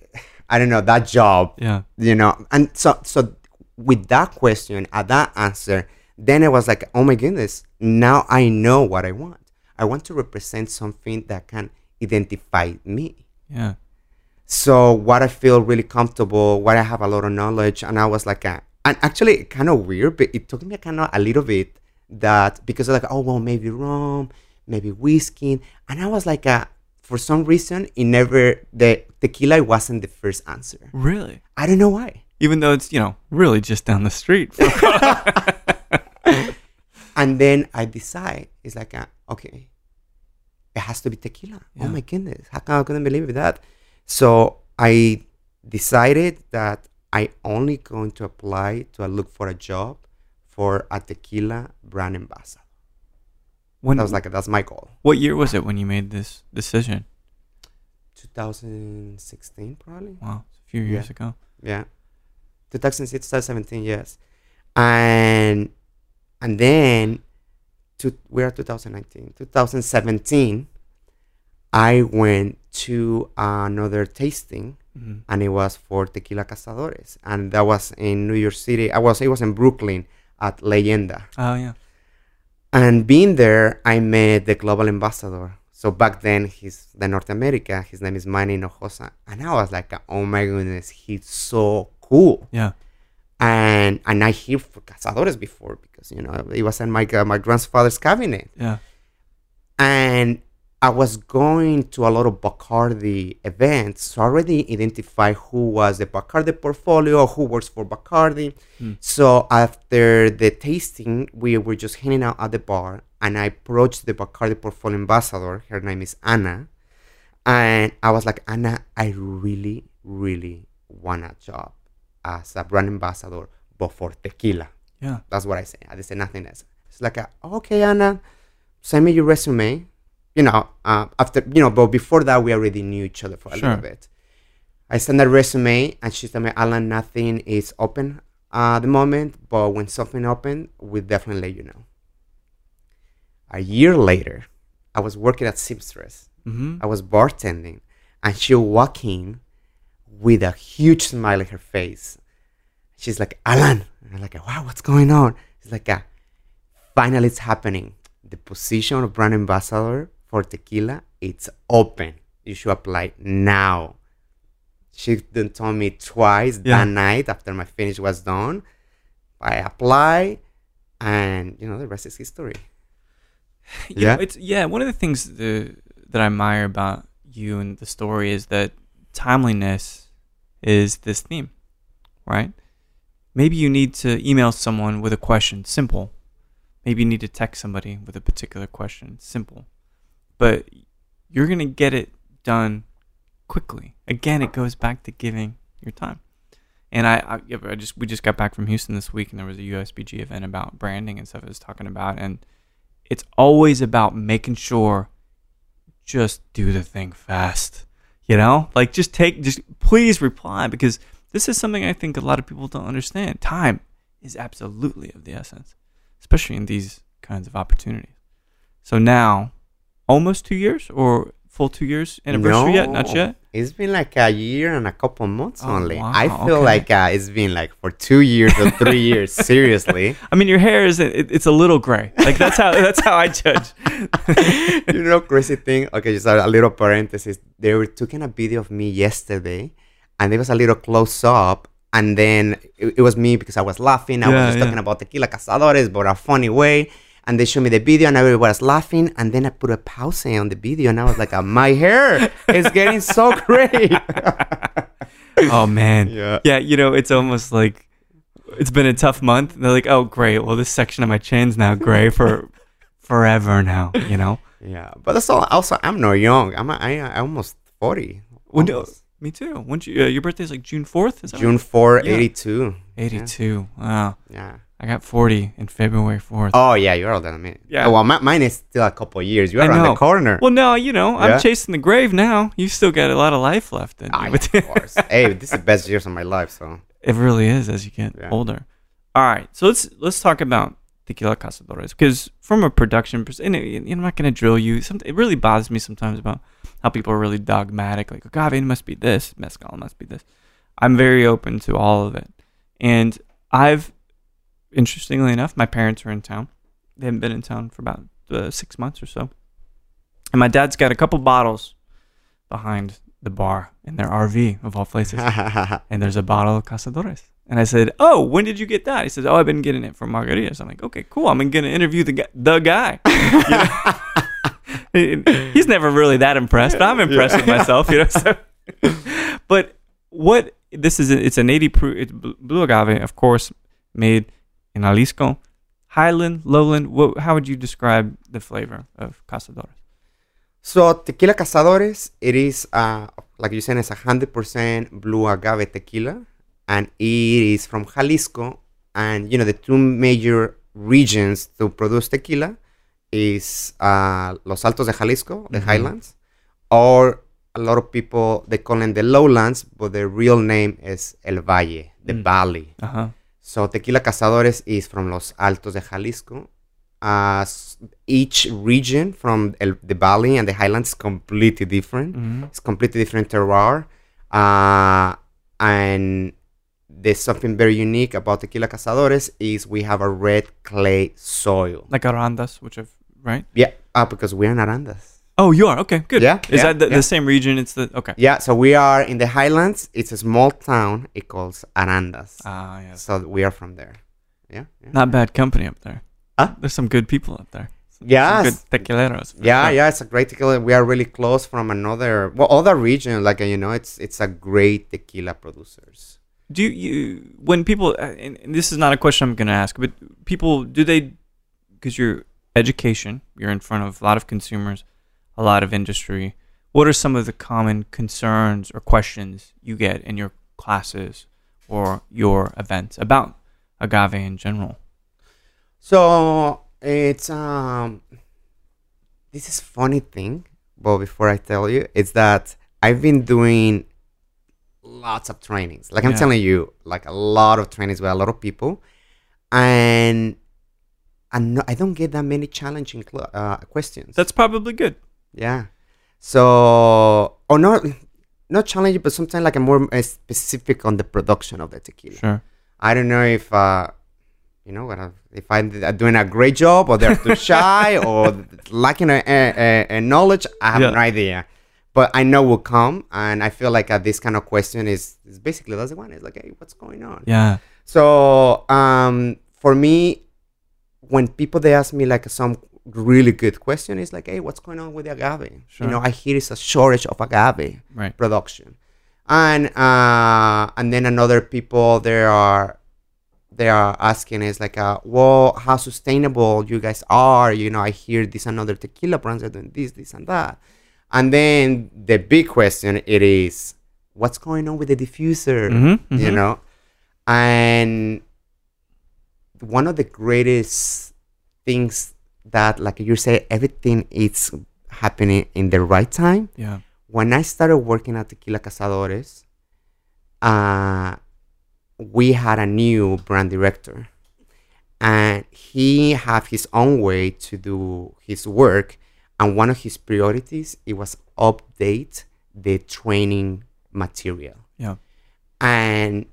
I don't know, that job. yeah. You know, and so so with that question, at that answer, then it was like, oh my goodness, now I know what I want. I want to represent something that can identify me. Yeah. So what I feel really comfortable, what I have a lot of knowledge, and I was like, uh and actually kind of weird, but it took me kind of a little bit that because like, oh well, maybe rum, maybe whiskey, and I was like, for some reason, it never the tequila wasn't the first answer. Really? I don't know why. Even though it's, you know, really just down the street. And then I decide, it's like, uh, okay, it has to be tequila. Yeah. Oh my goodness, how come I couldn't believe that? So I decided that I only going to apply to look for a job for a tequila brand ambassador. When That was like that's my goal. what year was it when you made this decision? 2016 probably. Wow, a few years Yeah. ago. Yeah. 2016, 2017, yes. And and then to we're 2019. 2017 I went to another tasting Mhm. and it was for Tequila Cazadores and that was in New York City. I was it was in Brooklyn at Leyenda. Oh, yeah. And being there, I met the global ambassador. So back then, he's the North America. His name is Manny Hinojosa, and I was like, "Oh my goodness, he's so cool." Yeah. And and I hear for Cazadores before because you know it was in my uh, my grandfather's cabinet, Yeah. and I was going to a lot of Bacardi events, so I already identified who was the Bacardi portfolio, who works for Bacardi. Mm. So after the tasting, we were just hanging out at the bar, and I approached the Bacardi portfolio ambassador. Her name is Anna, and I was like, Anna, I really, really want a job as a brand ambassador, but for tequila. Yeah. That's what I say. I didn't say nothing else. It's like, a, okay, Anna, send me your resume. You know, uh, after you know, but before that, we already knew each other for a Sure. little bit. I sent a resume, and she told me, Alan, nothing is open uh, at the moment, but when something open, we'll definitely let you know. A year later, I was working at Seamstress. Mm-hmm. I was bartending, and she walked in with a huge smile on her face. She's like, Alan. And I'm like, wow, what's going on? It's like, finally it's happening. The position of brand ambassador for tequila, it's open. You should apply now. She then told me twice Yeah. that night after my finish was done. I apply, and you know the rest is history. You Yeah. know, it's yeah. One of the things uh, that I admire about you and the story is that timeliness is this theme, right? Maybe you need to email someone with a question, simple. Maybe you need to text somebody with a particular question, simple. But you're gonna get it done quickly. Again, it goes back to giving your time. And I, I, I just we just got back from Houston this week, and there was a USBG event about branding and stuff. I was talking about, and it's always about making sure just do the thing fast you know like just take just please reply because this is something i think a lot of people don't understand time is absolutely of the essence especially in these kinds of opportunities so now almost two years or full two years anniversary yet? Not yet. It's been like a year and a couple months Oh, only. wow, I feel okay. like uh, it's been like for two years or three years. Seriously, I mean, your hair is it, it's a little gray. Like that's how that's how I judge. you know, crazy thing. Okay, just a, a little parenthesis. They were taking a video of me yesterday, and it was a little close up, and then it, it was me because I was laughing. I Yeah, was just yeah. talking about tequila cazadores, but a funny way. And they showed me the video, and everybody was laughing. And then I put a pause on the video, and I was like, uh, "My hair is getting so great." oh man. Yeah. Yeah. You know, it's almost like it's been a tough month. They're like, oh great. Well, this section of my chin's now gray for forever now. You know. Yeah, but that's all. Also, I'm not young. I'm I, I almost forty. Well, no, me too. When you, uh, your birthday's like June fourth. Is that June 4, Yeah. 82. 82. Wow. Yeah. I got 40 in February 4th. Oh yeah, you're older than me. Yeah. Oh, well, mi- mine is still a couple of years. You're I around know. the corner. Well, no, you know, I'm Yeah. chasing the grave now. You still got a lot of life left in Ah, you. but- of course. hey, this is the best years of my life. So It really is as you get Yeah. older. All right, so let's let's talk about tequila cazadores because from a production perspective, I'm not going to drill you. Some, it really bothers me sometimes about how people are really dogmatic, like agave must be this, mezcal must be this. I'm very open to all of it, and I've, interestingly enough, my parents are in town. They haven't been in town for about uh, six months or so, and my dad's got a couple bottles behind the bar in their RV of all places and there's a bottle of Cazadores. And I said, "Oh, when did you get that?" He says, "Oh, I've been getting it from Margaritas." I'm like, "Okay, cool. I'm gonna interview the guy, the guy." You know? He's never really that impressed, but I'm impressed with myself, you know. So, but what this is, it's an 80 proof it's blue agave, of course, made in Jalisco, highland, lowland. What, how would you describe the flavor of Cazadores? So tequila cazadores, it is uh, like you said, it's hundred percent blue agave tequila, and it is from Jalisco. And you know the two major regions to produce tequila is uh, Los Altos de Jalisco, the Mhm. highlands, or a lot of people they call them the lowlands, but the real name is El Valle, the Mm. valley. Uh huh. So Tequila Cazadores is from Los Altos de Jalisco. Uh, each region from el, the valley and the highlands is completely different. hmm It's completely different terroir. Uh, and there's something very unique about Tequila Cazadores is we have a red clay soil. Like Arandas, which I've right. Yeah, uh, because we're in Arandas. Oh, you are okay. Good. Yeah, Is yeah, that the, yeah. the same region? It's the okay. Yeah, so we are in the highlands. It's a small town. It calls Arandas. Ah, yes. So we are from there. Yeah. yeah. Not bad company up there. Huh? There's some good people up there. Some, Yes. some good tequileros. Yeah, sure. yeah, it's a great tequila. We are really close from another, well, other region. Like you know, it's it's a great tequila producers. Do you, when people uh, and, and this is not a question I'm going to ask, but people do they because your education, you're in front of a lot of consumers, a lot of industry. What are some of the common concerns or questions you get in your classes or your events about agave in general? So it's um, this is funny thing. But before I tell you, it's that I've been doing lots of trainings. Like I'm Yeah. telling you, like a lot of trainings with a lot of people, and I no, I don't get that many challenging cl- uh, questions. That's probably good. Yeah. So, or not, not challenging, but sometimes like I'm more uh, specific on the production of the tequila. Sure. I don't know if, uh, you know, if I'm doing a great job or they're too shy or lacking a, a, a, a knowledge. I have Yeah. no idea. But I know will come, and I feel like uh, this kind of question is, is basically that's the one. It's like, hey, what's going on? Yeah. So um, for me, when people they ask me like some really good question, is like, hey, what's going on with the agave? Sure. You know, I hear it's a shortage of agave Right. production, and uh, and then another people there are they are asking is like, uh, well, how sustainable you guys are? You know, I hear this another tequila brands are doing this, this, and that. And then the big question it is, what's going on with the diffuser? Mhm, You mhm. know, and one of the greatest things that, like you say, everything is happening in the right time Yeah. when I started working at Tequila Cazadores, uh, we had a new brand director, and he had his own way to do his work, and one of his priorities it was update the training material Yeah. and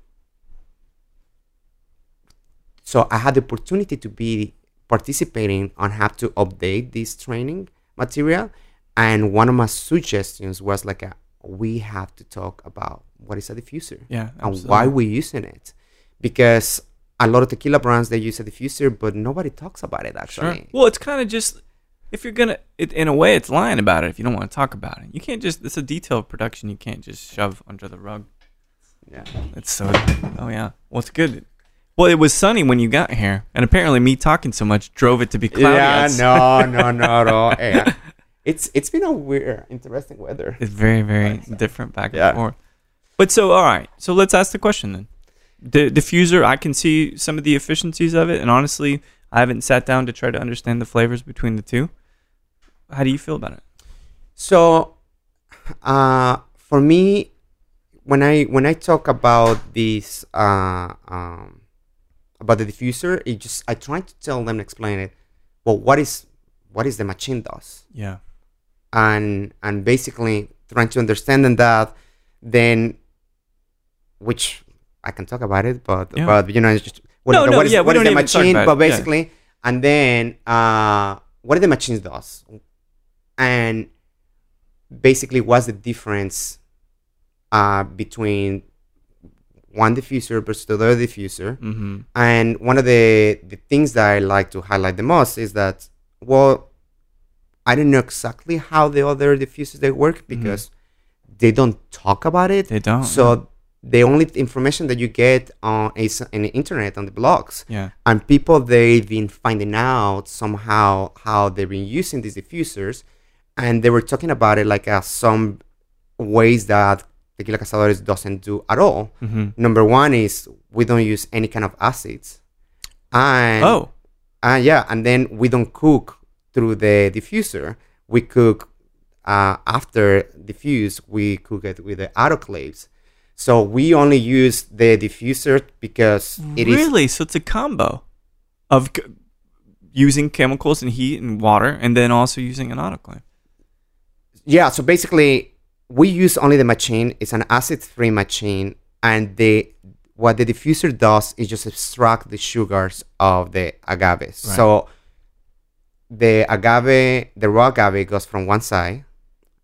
so I had the opportunity to be participating on how to update this training material. And one of my suggestions was like, a, we have to talk about what is a diffuser Yeah. and why we're using it, because a lot of tequila brands they use a diffuser, but nobody talks about it Sure. actually. Well, it's kind of just if you're gonna, it, in a way, it's lying about it if you don't want to talk about it. You can't just. It's a detailed production. You can't just shove under the rug. Yeah. It's so. Oh yeah. Well, it's good. Well, it was sunny when you got here, and apparently me talking so much drove it to be cloudy. Yeah, outside. no, no, no, at all. Yeah. It's it's been a weird, interesting weather. It's very, very different back and forth. But so, all right. So let's ask the question then. The diffuser, I can see some of the efficiencies of it, and honestly, I haven't sat down to try to understand the flavors between the two. How do you feel about it? So, uh, for me, when I when I talk about this uh, um, about the diffuser, it just I tried to tell them, explain it. Well, what is what is the machine does, Yeah. and and basically trying to understand that, then, which I can talk about it, but Yeah. but you know, it's just what, No, the- no, what is, yeah, what is the machine? But it, yeah. basically, and then uh, what are the machines does, and basically what's the difference uh, between one diffuser versus the other diffuser. Mm-hmm. And one of the, the things that I like to highlight the most is that, well, I don't know exactly how the other diffusers they work because they don't talk about it. They don't. So the only information that you get on is on the internet on the blogs yeah. and people they've been finding out somehow how they've been using these diffusers and they were talking about it like uh, some ways that tequila cazadores doesn't do at all Mm-hmm. number one is we don't use any kind of acids and Oh. uh, yeah and then we don't cook through the diffuser we cook uh, after diffuse we cook it with the autoclaves so we only use the diffuser because it is really? So it's a combo of c- using chemicals and heat and water, and then also using an autoclave. yeah so basically we use only the machine it's an acid free machine and the what the diffuser does is just extract the sugars of the agave so the agave the raw agave goes from one side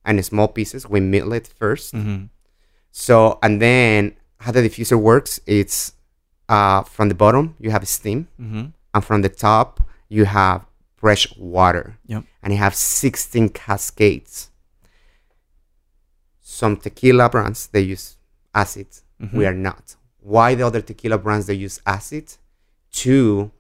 and small pieces we mill it 1st Mm-hmm. so and then how the diffuser works it's uh, from the bottom you have steam Mm-hmm. and from the top you have fresh water Yep. and you have 16 cascades some tequila brands they use acid Mm-hmm. we are not why the other tequila brands they use acid two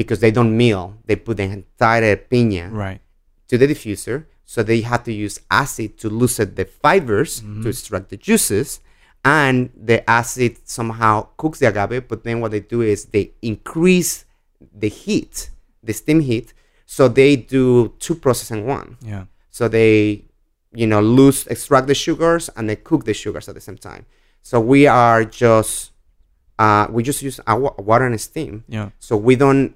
because they don't mill they put the entire piña Right. to the diffuser so they had to use acid to loosen the fibers to extract the juices and the acid somehow cooks the agave but then what they do is they increase the heat the steam heat so they do two processes in one Yeah. so they you know lose extract the sugars and then cook the sugars at the same time so we are just uh, we just use our water and steam Yeah. so we don't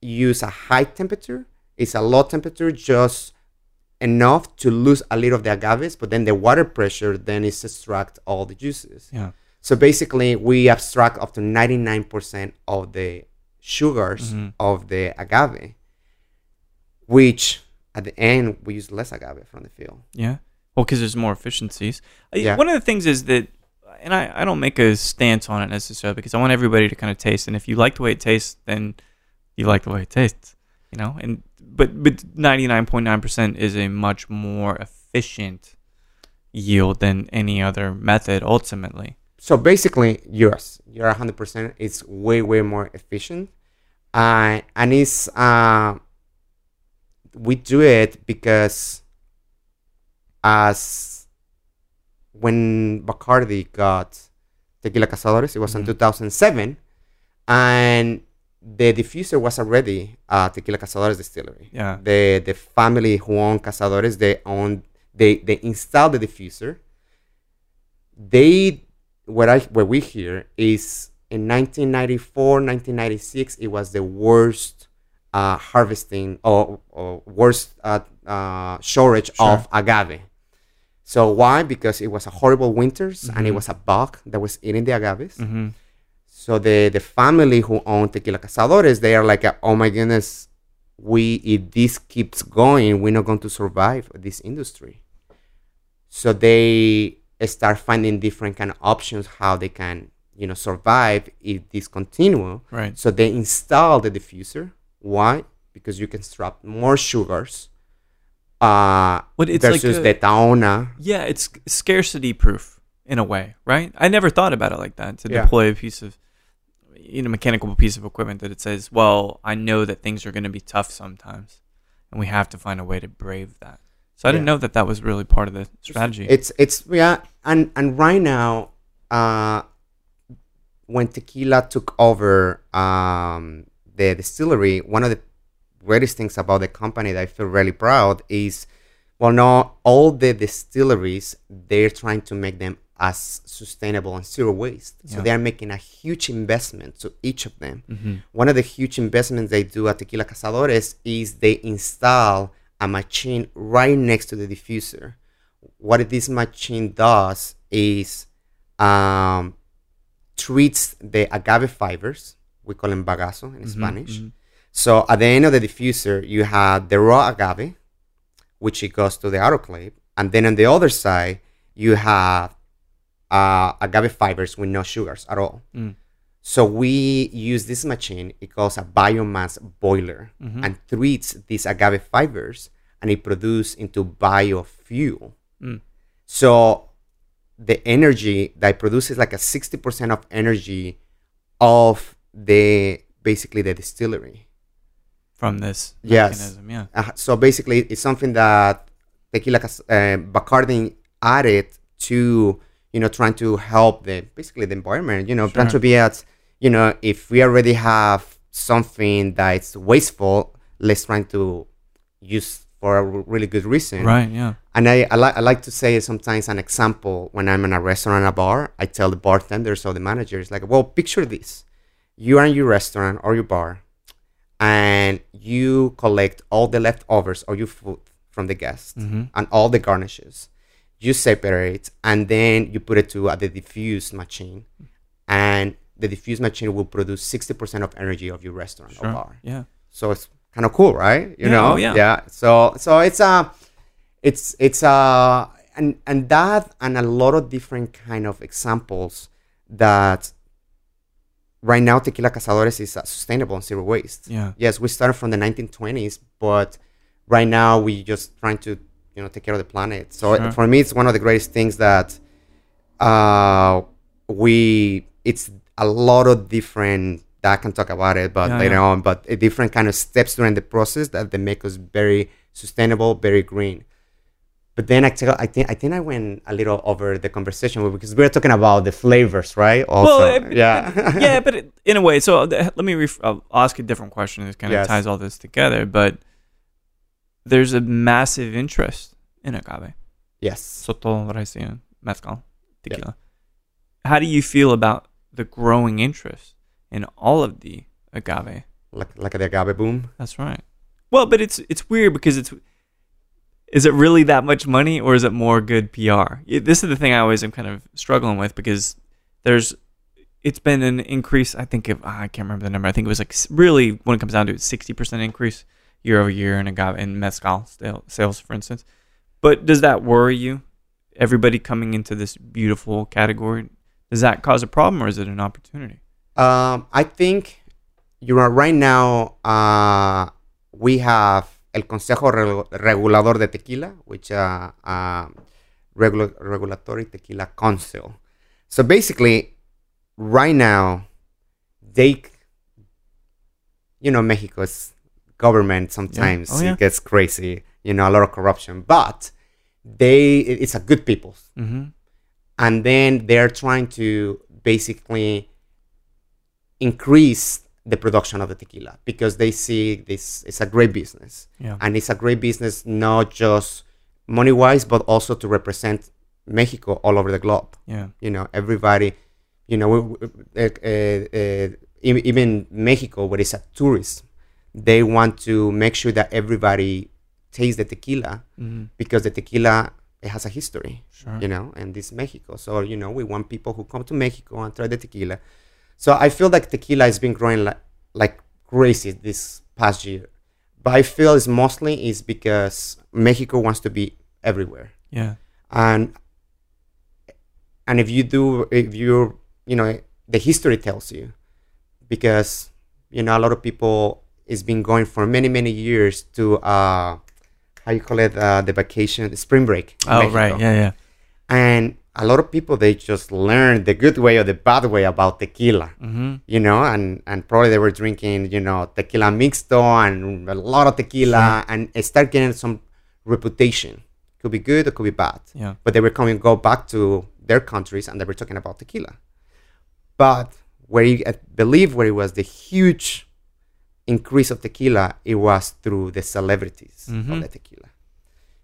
use a high temperature. It's a low temperature, just enough to lose a little of the agaves, but then the water pressure then is extract all the juices. Yeah. So basically, we abstract up to 99% of the sugars Mhm. of the agave, which at the end we use less agave from the field. Yeah. Well, because there's more efficiencies. Yeah. One of the things is that, and I, I don't make a stance on it necessarily because I want everybody to kind of taste. And if you like the way it tastes, then you like the way it tastes, you know? And, but, but 99.9% is a much more efficient yield than any other method ultimately. So basically, yours, you're 100%. It's way, way more efficient. Uh, and it's, uh, we do it because as when Bacardi got Tequila Cazadores, it was in Mhm. 2007, and the diffuser was already uh, Tequila Cazadores distillery. Yeah. The the family who own Cazadores, they own they they installed the diffuser. They what I what we hear is in 1994, 1996, it was the worst uh, harvesting or, or worse uh, uh, shortage Sure. of agave. So why? Because it was a horrible winters and it was a bug that was eating the agaves. Mm-hmm. So the the family who own Tequila Cazadores, they are like, oh my goodness, we if this keeps going, we're not going to survive this industry. So they start finding different kind of options how they can, you know, survive if this continue. Right. So they install the diffuser. Why? Because you can strap more sugars. Uh, But it's like versus a- the Tahona. Yeah, it's scarcity proof in a way, right? I never thought about it like that to Yeah. deploy a piece of you know mechanical piece of equipment that it says, well, I know that things are going to be tough sometimes, and we have to find a way to brave that. So I didn't know that that was really part of the strategy. It's it's yeah, and and right now, uh, when tequila took over um, the distillery, one of the greatest things about the company that I feel really proud is, well, no, all the distilleries they're trying to make them as sustainable and zero waste. So they're making a huge investment to each of them. Mhm. One of the huge investments they do at Tequila Cazadores is they install a machine right next to the diffuser. What this machine does is um, treats the agave fibers. We call them bagazo in Spanish. mhm. So at the end of the diffuser, you have the raw agave, which it goes to the autoclave, and then on the other side, you have uh, agave fibers with no sugars at all. Mm. So we use this machine. It calls a biomass boiler, Mhm. and treats these agave fibers, and it produces into biofuel. Mm. So the energy that it produces like a sixty percent of energy of the basically the distillery. from this Yes. mechanism. Yeah. Uh, so basically, it's something that Tequila uh, Bacardi added to you know trying to help the basically the environment. You know, trying to be at you know if we already have something that's wasteful, let's try to use for a really good reason. Right. Yeah. And I, I, li- I like to say sometimes an example when I'm in a restaurant a bar, I tell the bartenders or the managers, like, well, picture this. You are in your restaurant or your bar and you collect all the leftovers or your food from the guests hmm and all the garnishes. You separate and then you put it to uh, the diffuse machine. And the diffuse machine will produce 60% of energy of your restaurant or bar Yeah. so it's kind of cool right you Yeah, know oh, yeah. yeah so so it's a it's it's a and and that and a lot of different kind of examples that right now tequila cazadores is uh, sustainable and zero waste Yeah. yes we started from the 1920s but right now we just trying to you know take care of the planet so Sure. for me it's one of the greatest things that uh we it's a lot of different that I can talk about it but Yeah, later yeah. on but a different kind of steps during the process that they make us very sustainable very green but then I, I think I think I went a little over the conversation because we were talking about the flavors, right? Also, well, it- yeah, yeah, but it, in a way, so uh, let me ref- I'll ask a different question that kind of Yes. ties all this together. But there's a massive interest in agave, yes. sotol, raicilla, mezcal, tequila. How do you feel about the growing interest in all of the agave? Like like the agave boom. That's right. Well, but it's it's weird because it's is it really that much money or is it more good PR? This is the thing I always am kind of struggling with because there's it's been an increase. I think if I can't remember the number. I think it was like really when it comes down to it, sixty percent increase year over year in agave in mezcal sales, for instance. But does that worry you? Everybody coming into this beautiful category, does that cause a problem or is it an opportunity? Um, I think you are right now. Uh, we have el Consejo Regu- Regulador de Tequila, which uh, uh, Regula- Regulatory Tequila Council. So basically, right now, they, you know, Mexico's government sometimes Oh, yeah. it gets crazy. You know, a lot of corruption, but they it's a good people Mm-hmm. and then they're trying to basically increase the production of the tequila because they see this is a great business Yeah. and it's a great business not just money wise but also to represent mexico all over the globe Yeah. you know everybody you know uh, uh, even mexico where it's a tourist they want to make sure that everybody tastes the tequila Mhm. because the tequila it has a history Sure. you know and this mexico so you know we want people who come to mexico and try the tequila so i feel like tequila has been growing like like crazy this past year but i feel it's mostly is because mexico wants to be everywhere Yeah. and and if you do if you're you know the history tells you because you know a lot of people it's been going for many many years to uh how you call it uh, the vacation the spring break Oh, Mexico. right. Yeah, yeah. and a lot of people they just learn the good way or the bad way about tequila Mm-hmm. you know and and probably they were drinking you know tequila mixto and a lot of tequila and start getting some reputation could be good or could be bad Yeah. but they were coming go back to their countries and they were talking about tequila but where you I believe where it was the huge increase of tequila it was through the celebrities Mhm. of the tequila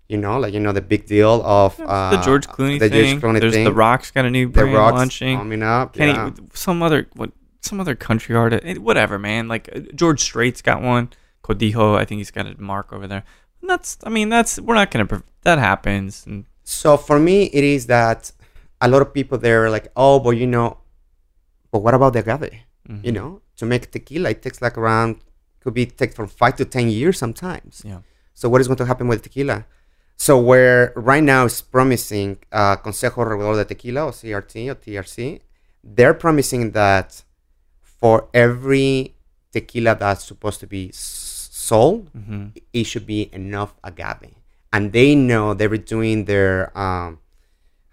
you know like you know the big deal of uh, the George Clooney the thing. George Clooney There's thing the Rock's got a new the brand rocks launching. coming up Kenny, yeah. some other what? Some other country artist, eh, whatever, man. Like uh, George Strait's got one. Codijo, I think he's got a mark over there. And that's, I mean, that's we're not gonna. That happens. And So for me, it is that a lot of people they're like, oh, but you know, but what about the agave? mm-hmm. You know, to make tequila, it takes like around could be take from five to ten years sometimes. yeah, So what is going to happen with tequila? So where right now is promising uh, Consejo Regulador de Tequila or CRT or TRC, they're promising that for every tequila that's supposed to be sold, hmm it should be enough agave. And they know they were doing their um,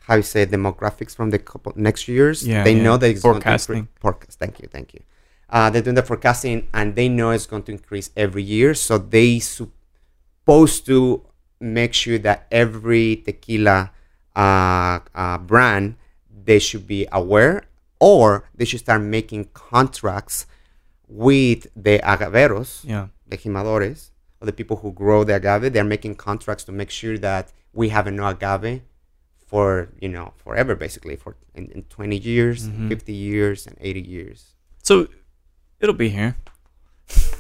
how you say demographics from the couple next years. Yeah, they yeah. know that it's going to Forecasting. forecast. Thank you, thank you. Uh, they're doing the forecasting, and they know it's going to increase every year. So they supposed to make sure that every tequila uh, uh, brand they should be aware, or they should start making contracts with the agaveros yeah, the jimadores or the people who grow the agave they're making contracts to make sure that we have enough agave for you know forever basically for in, in 20 years Mhm. 50 years and 80 years So it'll be here.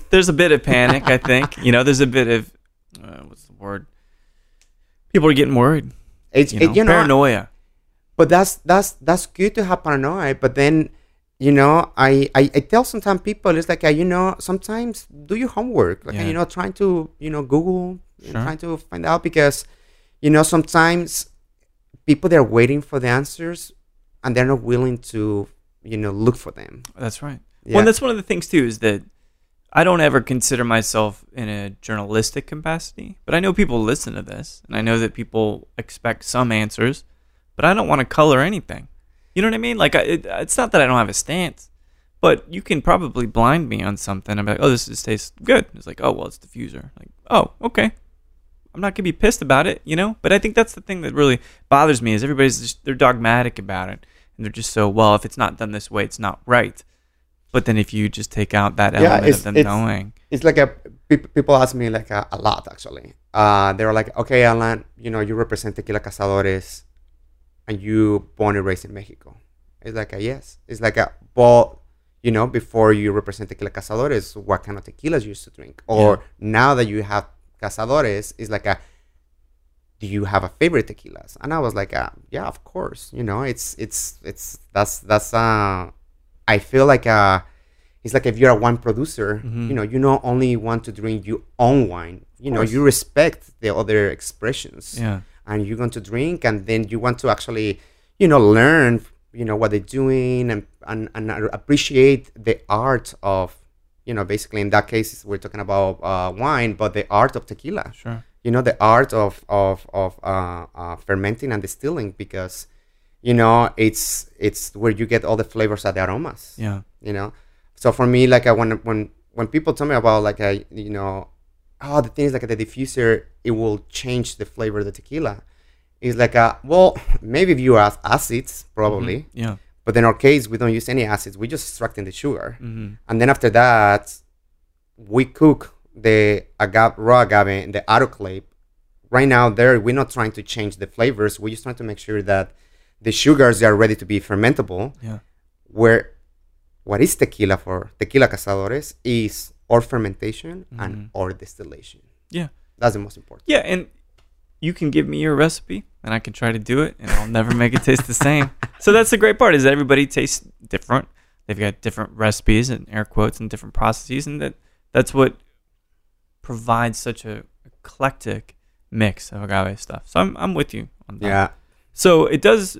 There's a bit of panic, I think. You know, there's a bit of uh, what's the word? People are getting worried. it's You it- know, you know paranoia. but that's that's that's good to have paranoia but then you know i i, I tell sometimes people it's like uh, you know sometimes do your homework like uh, Yeah. you know trying to you know google Sure. trying to find out because you know sometimes people they're waiting for the answers and they're not willing to you know look for them That's right. Yeah. Well, that's one of the things too is that I don't ever consider myself in a journalistic capacity, but I know people listen to this, and I know that people expect some answers, but I don't want to color anything. You know what I mean? Like, I, it, it's not that I don't have a stance, but you can probably blind me on something. I'm like, oh, this just tastes good. It's like, oh, well, it's diffuser. Like, oh, okay. I'm not gonna be pissed about it, you know. But I think that's the thing that really bothers me is everybody's just, they're dogmatic about it, and they're just so well. If it's not done this way, it's not right. But then if you just take out that Yeah, element it's- of them it's- knowing, it's like a people ask me like a, a lot actually. Uh they're like okay alan you know you represent tequila cazadores and you born and raised in mexico. It's like a yes. It's like a well you know before you represent tequila cazadores what kind of tequilas you used to drink? Or now that you have cazadores it's like a do you have a favorite tequilas? And i was like uh, yeah of course. You know it's it's it's that's that's uh i feel like uh it's like if you're a wine producer, Mhm. you know, you not only want to drink your own wine, you know, you respect the other expressions, yeah, and you're going to drink, and then you want to actually, you know, learn, you know, what they're doing, and and, and appreciate the art of, you know, basically in that case we're talking about uh, wine, but the art of tequila, sure, you know, the art of of of uh, uh, fermenting and distilling, because, you know, it's it's where you get all the flavors and the aromas. Yeah, you know? So for me like I, when when when people tell me about like a you know oh the thing is like the diffuser it will change the flavor of the tequila. It's like a well maybe if you add acids probably. Yeah, but in our case we don't use any acids. We just extracting the sugar. Hmm and then after that we cook the agave raw agave in the autoclave. Right now there we're not trying to change the flavors. We're just trying to make sure that the sugars are ready to be fermentable yeah, where what is tequila for tequila cazadores is or fermentation Mhm. and or distillation. Yeah. That's the most important. Yeah, and you can give me your recipe, and I can try to do it, and I'll never make it taste the same. So that's the great part is that everybody tastes different. They've got different recipes and air quotes and different processes, and that that's what provides such a eclectic mix of agave stuff. So I'm I'm with you on that. Yeah. So it does.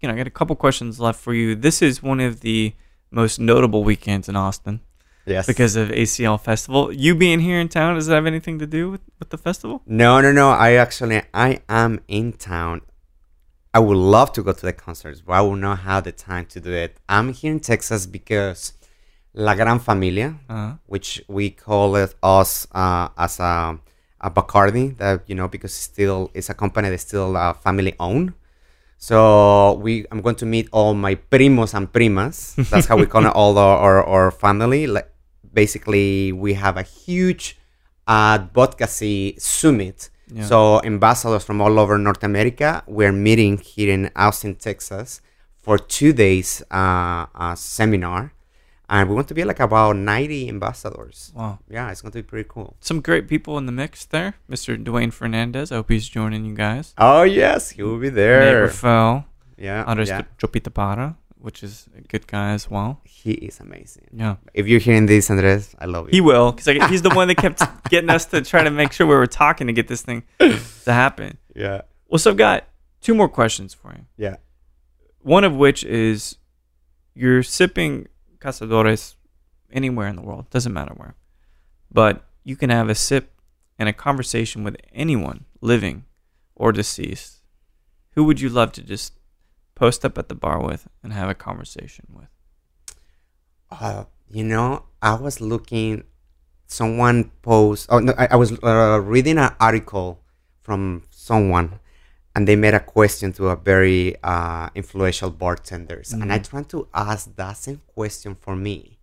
You know, I got a couple questions left for you. This is one of the most notable weekends in Austin Yes. because of ACL Festival. You being here in town, does that have anything to do with, with the festival? No, no, no. I actually I am in town. I would love to go to the concerts, but I will not have the time to do it. I'm here in Texas because La Gran Familia, Uh-huh. which we call it us uh, as a, a Bacardi, that you know because it's still it's a company that's still uh, family owned. So we I'm going to meet all my primos and primas. That's how we call it all our, our, our family. Like basically we have a huge uh, advocacy summit. Yeah. So ambassadors from all over North America, we're meeting here in Austin, Texas, for two days uh, uh, seminar, and we want to be like about 90 ambassadors. Wow. Yeah, it's going to be pretty cool. Some great people in the mix there. Mr. Dwayne Fernandez. I hope he's joining you guys. Oh yes, he will be Nate there. Rafael. Yeah, Andres yeah. Chopita Para, which is a good guy as well. he is amazing. Yeah. If you're hearing this, Andres, I love you. He will, because he's the one that kept getting us to try to make sure we were talking to get this thing to happen. yeah, Well, so I've got two more questions for you. yeah. One of which is you're sipping Cazadores anywhere in the world, doesn't matter where. But you can have a sip and a conversation with anyone living or deceased. Who would you love to just post up at the bar with and have a conversation with? Uh, you know, I was looking. Someone post. Oh no, I, I was uh, reading an article from someone, and they made a question to a very uh, influential bartenders, and I tried to ask that same question for me.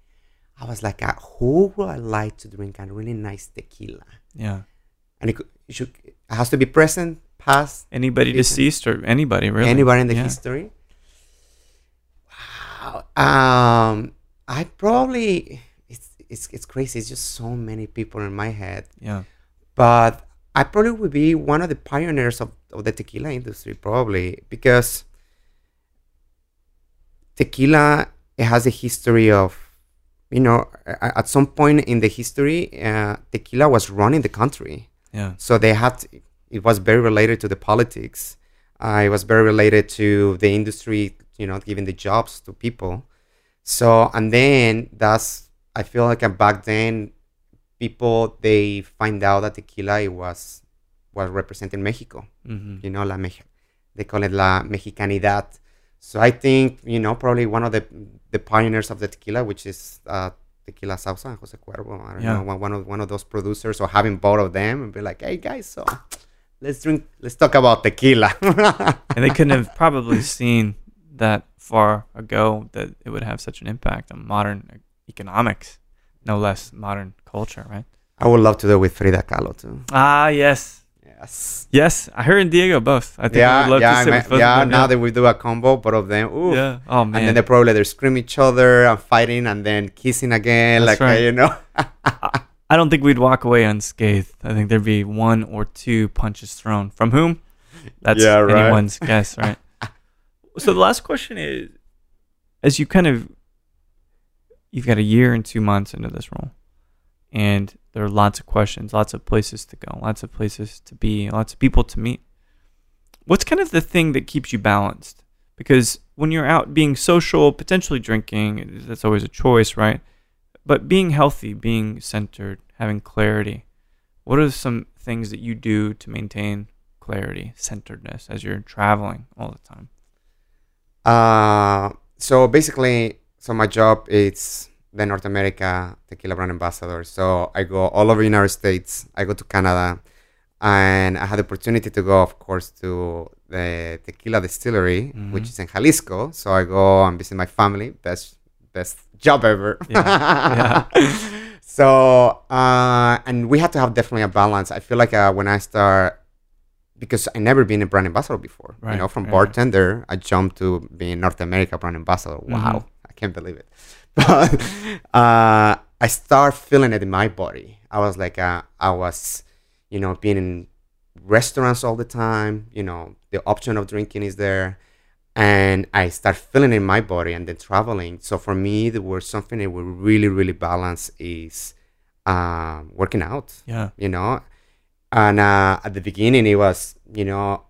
I was like, uh, who would I like to drink a really nice tequila? Yeah. And it, it should it has to be present, past, Anybody deceased or anybody really? anybody in the Yeah. history. Wow. Um, I probably it's it's it's crazy. It's just so many people in my head, Yeah. but I probably would be one of the pioneers of, of the tequila industry, probably because tequila it has a history of you know at some point in the history uh, tequila was running the country. Yeah. so they had it was very related to the politics. Uh, it was very related to the industry you know giving the jobs to people. So and then that's i feel like back then people they find out that tequila it was was representing mexico. Hmm you know la Mex- they call it la mexicanidad. So i think you know probably one of the the pioneers of the tequila which is uh tequila Sauza and jose cuervo i don't Yeah. know one, one of one of those producers or having both of them and be like hey guys so let's drink let's talk about tequila. And they couldn't have probably seen that far ago that it would have such an impact on modern economics, no less modern culture, right? i would love to do it with frida kahlo too Ah, yes. yes Yes, I heard in Diego both. I think yeah would love yeah to I sit mean- with both yeah them. now that we do a combo both of them ooh. yeah. Oh man. and then they probably they scream each other and fighting and then kissing again That's like uh, right. you know I don't think we'd walk away unscathed. I think there'd be one or two punches thrown. From whom? That's Yeah, right. anyone's guess, right? so the last question is as you kind of you've got a year and two months into this role and there are lots of questions, lots of places to go, lots of places to be, lots of people to meet. What's kind of the thing that keeps you balanced? Because when you're out being social, potentially drinking, that's always a choice, right? But being healthy, being centered, having clarity, what are some things that you do to maintain clarity, centeredness as you're traveling all the time? Uh, so basically, so my job is the North America Tequila Brand Ambassador. So I go all over the United States. I go to Canada, and I had the opportunity to go, of course, to the Tequila Distillery, which Mhm. is in Jalisco. So I go and visit my family. Best best job ever. Yeah, so uh, and we had to have definitely a balance. I feel like uh, when I start because I never been a brand ambassador before. Right, You know, from right, bartender, I jumped to being North America brand ambassador. Wow, Mhm. Can't believe it. But uh, I start feeling it in my body. I was like, uh, I was, you know, being in restaurants all the time. You know, the option of drinking is there, and I start feeling it in my body, and then traveling. So for me, the word something that will really, really balance is uh, working out. Yeah. You know, and uh, at the beginning, it was, you know,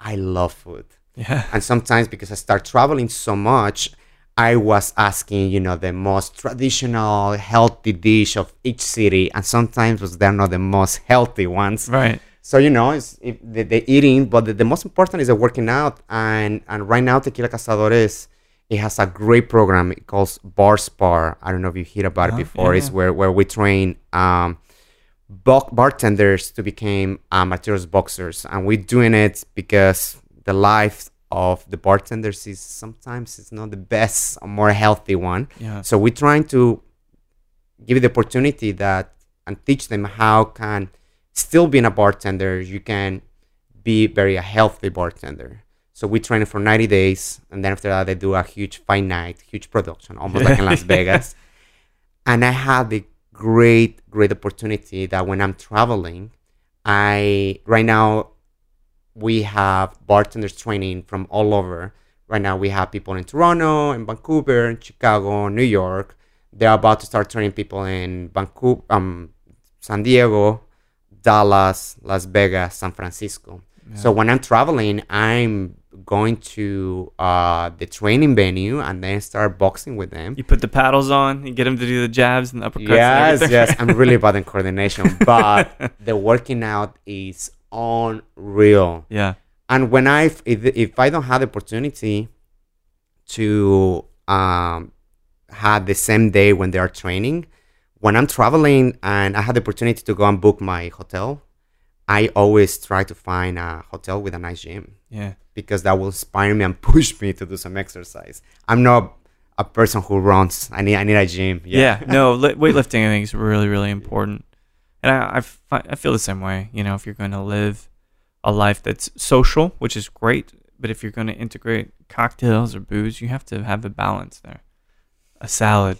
I love food. Yeah. And sometimes because I start traveling so much, I was asking, you know, the most traditional healthy dish of each city, and sometimes was they're not the most healthy ones. Right. So you know, it's if the, the eating, but the, the most important is the working out. And and right now, Tequila Cazadores, it has a great program. It calls Bar Spar. I don't know if you heard about Oh, it before. yeah. It's where where we train um, bartenders to become amateurs boxers, and we're doing it because the life of the bartenders is sometimes it's not the best, or more healthy one. Yeah. So we're trying to give you the opportunity that and teach them how can still being a bartender you can be very a healthy bartender. So we train for 90 days, and then after that they do a huge fight night, huge production, almost like in Las Vegas. And I had the great, great opportunity that when I'm traveling, I right now we have bartenders training from all over. Right now we have people in Toronto, in Vancouver, in Chicago, New York. They're about to start training people in Vancouver, um, San Diego, Dallas, Las Vegas, San Francisco. So when I'm traveling, I'm going to uh, the training venue and then start boxing with them. You put the paddles on, you get them to do the jabs and the uppercuts. and Yes, everything. yes. I'm really bad in coordination, but the working out is unreal. yeah. And when I, if, if I don't have the opportunity to um, have the same day when they are training, when I'm traveling and I have the opportunity to go and book my hotel, I always try to find a hotel with a nice gym Yeah. because that will inspire me and push me to do some exercise. I'm not a person who runs. I need I need a gym. Yeah. no, li- weightlifting I think is really, really important. And I, I, I feel the same way. You know, if you're going to live a life that's social, which is great, but if you're going to integrate cocktails or booze, you have to have a balance there. A salad,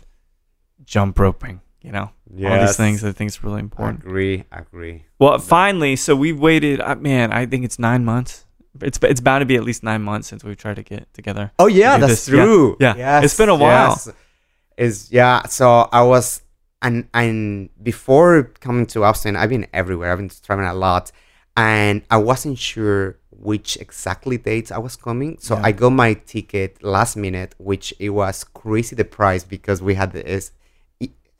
jump roping, you know, all these things I think is really important. Agree, agree. Well, finally, so we've waited. Uh, man, I think it's nine months. It's it's bound to be at least nine months since we've tried to get together. Oh yeah, do that's this. Yeah, true. yeah. It's been a while. yes. Is yeah. So I was and and before coming to Austin, I've been everywhere. I've been traveling a lot, and I wasn't sure which exactly dates I was coming. So Yeah. I got my ticket last minute, which it was crazy the price because we had the is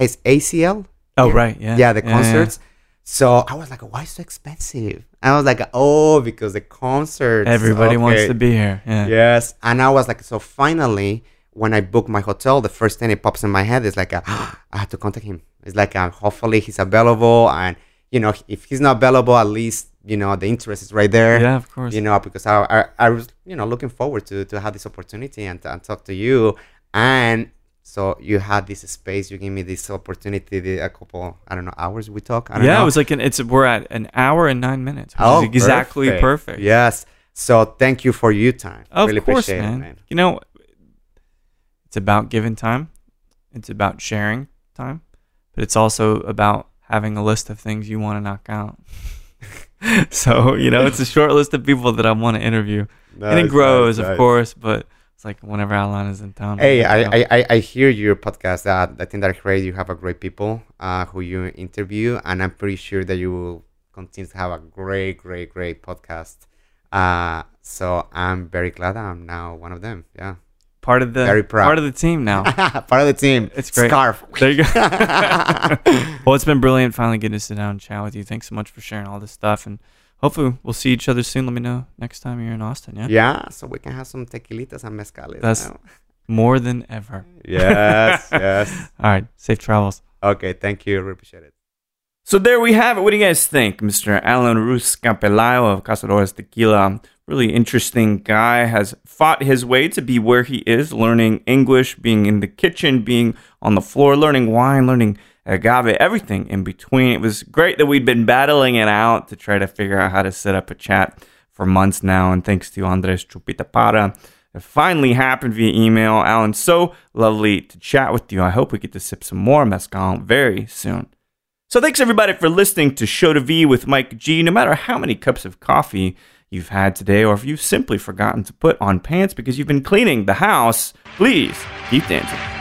is ACL. Oh Yeah. right, yeah, yeah, the yeah. concerts. So I was like, why so expensive? And I was like, oh, because the concerts. Everybody wants to be here. Yeah. Yes. And I was like, so finally, when I booked my hotel, the first thing it pops in my head is like, i have to contact him. It's like, uh, hopefully he's available. And, you know, if he's not available, at least, you know, the interest is right there. Yeah, of course. You know, because I, I, I was, you know, looking forward to, to have this opportunity and, and talk to you. And so you had this space, you gave me this opportunity, the- a couple, I don't know, hours we talk. I don't yeah, know. it was like an it's we're at an hour and nine minutes. Oh, exactly perfect. Yes. So thank you for your time. Of really course, appreciate man. it, man. You know, it's about giving time. It's about sharing time, but it's also about having a list of things you want to knock out. so you know, it's a short list of people that I want to interview, and it grows, nice, of course. But it's like whenever Alan is in town. Hey. I, I, I- hear your podcast. That I think that great. You have a great people uh, who you interview, and I'm pretty sure that you will continue to have a great, great, great podcast. Uh, so I'm very glad I'm now one of them. Yeah, part of the very proud. part of the team now. part of the team. It's great. Scarf. There you go. well, it's been brilliant finally getting to sit down and chat with you. Thanks so much for sharing all this stuff, and hopefully we'll see each other soon. Let me know next time you're in Austin. Yeah, yeah, so we can have some tequilitas and mezcales. That's- now. more than ever. yes, yes. All right, safe travels. Okay, thank you. Really appreciate it. So there we have it. What do you guys think, Mr. Alan Ruz Campelayo of Cazadores Tequila? Really interesting guy. Has fought his way to be where he is, learning English, being in the kitchen, being on the floor, learning wine, learning agave, everything in between. It was great that we'd been battling it out to try to figure out how to set up a chat for months now. And thanks to Andres Chupita Para, It finally happened via email. Alan, so lovely to chat with you. I hope we get to sip some more mezcal very soon. So thanks everybody for listening to Show to V with Mike G. No matter how many cups of coffee you've had today, or if you've simply forgotten to put on pants because you've been cleaning the house, please keep dancing.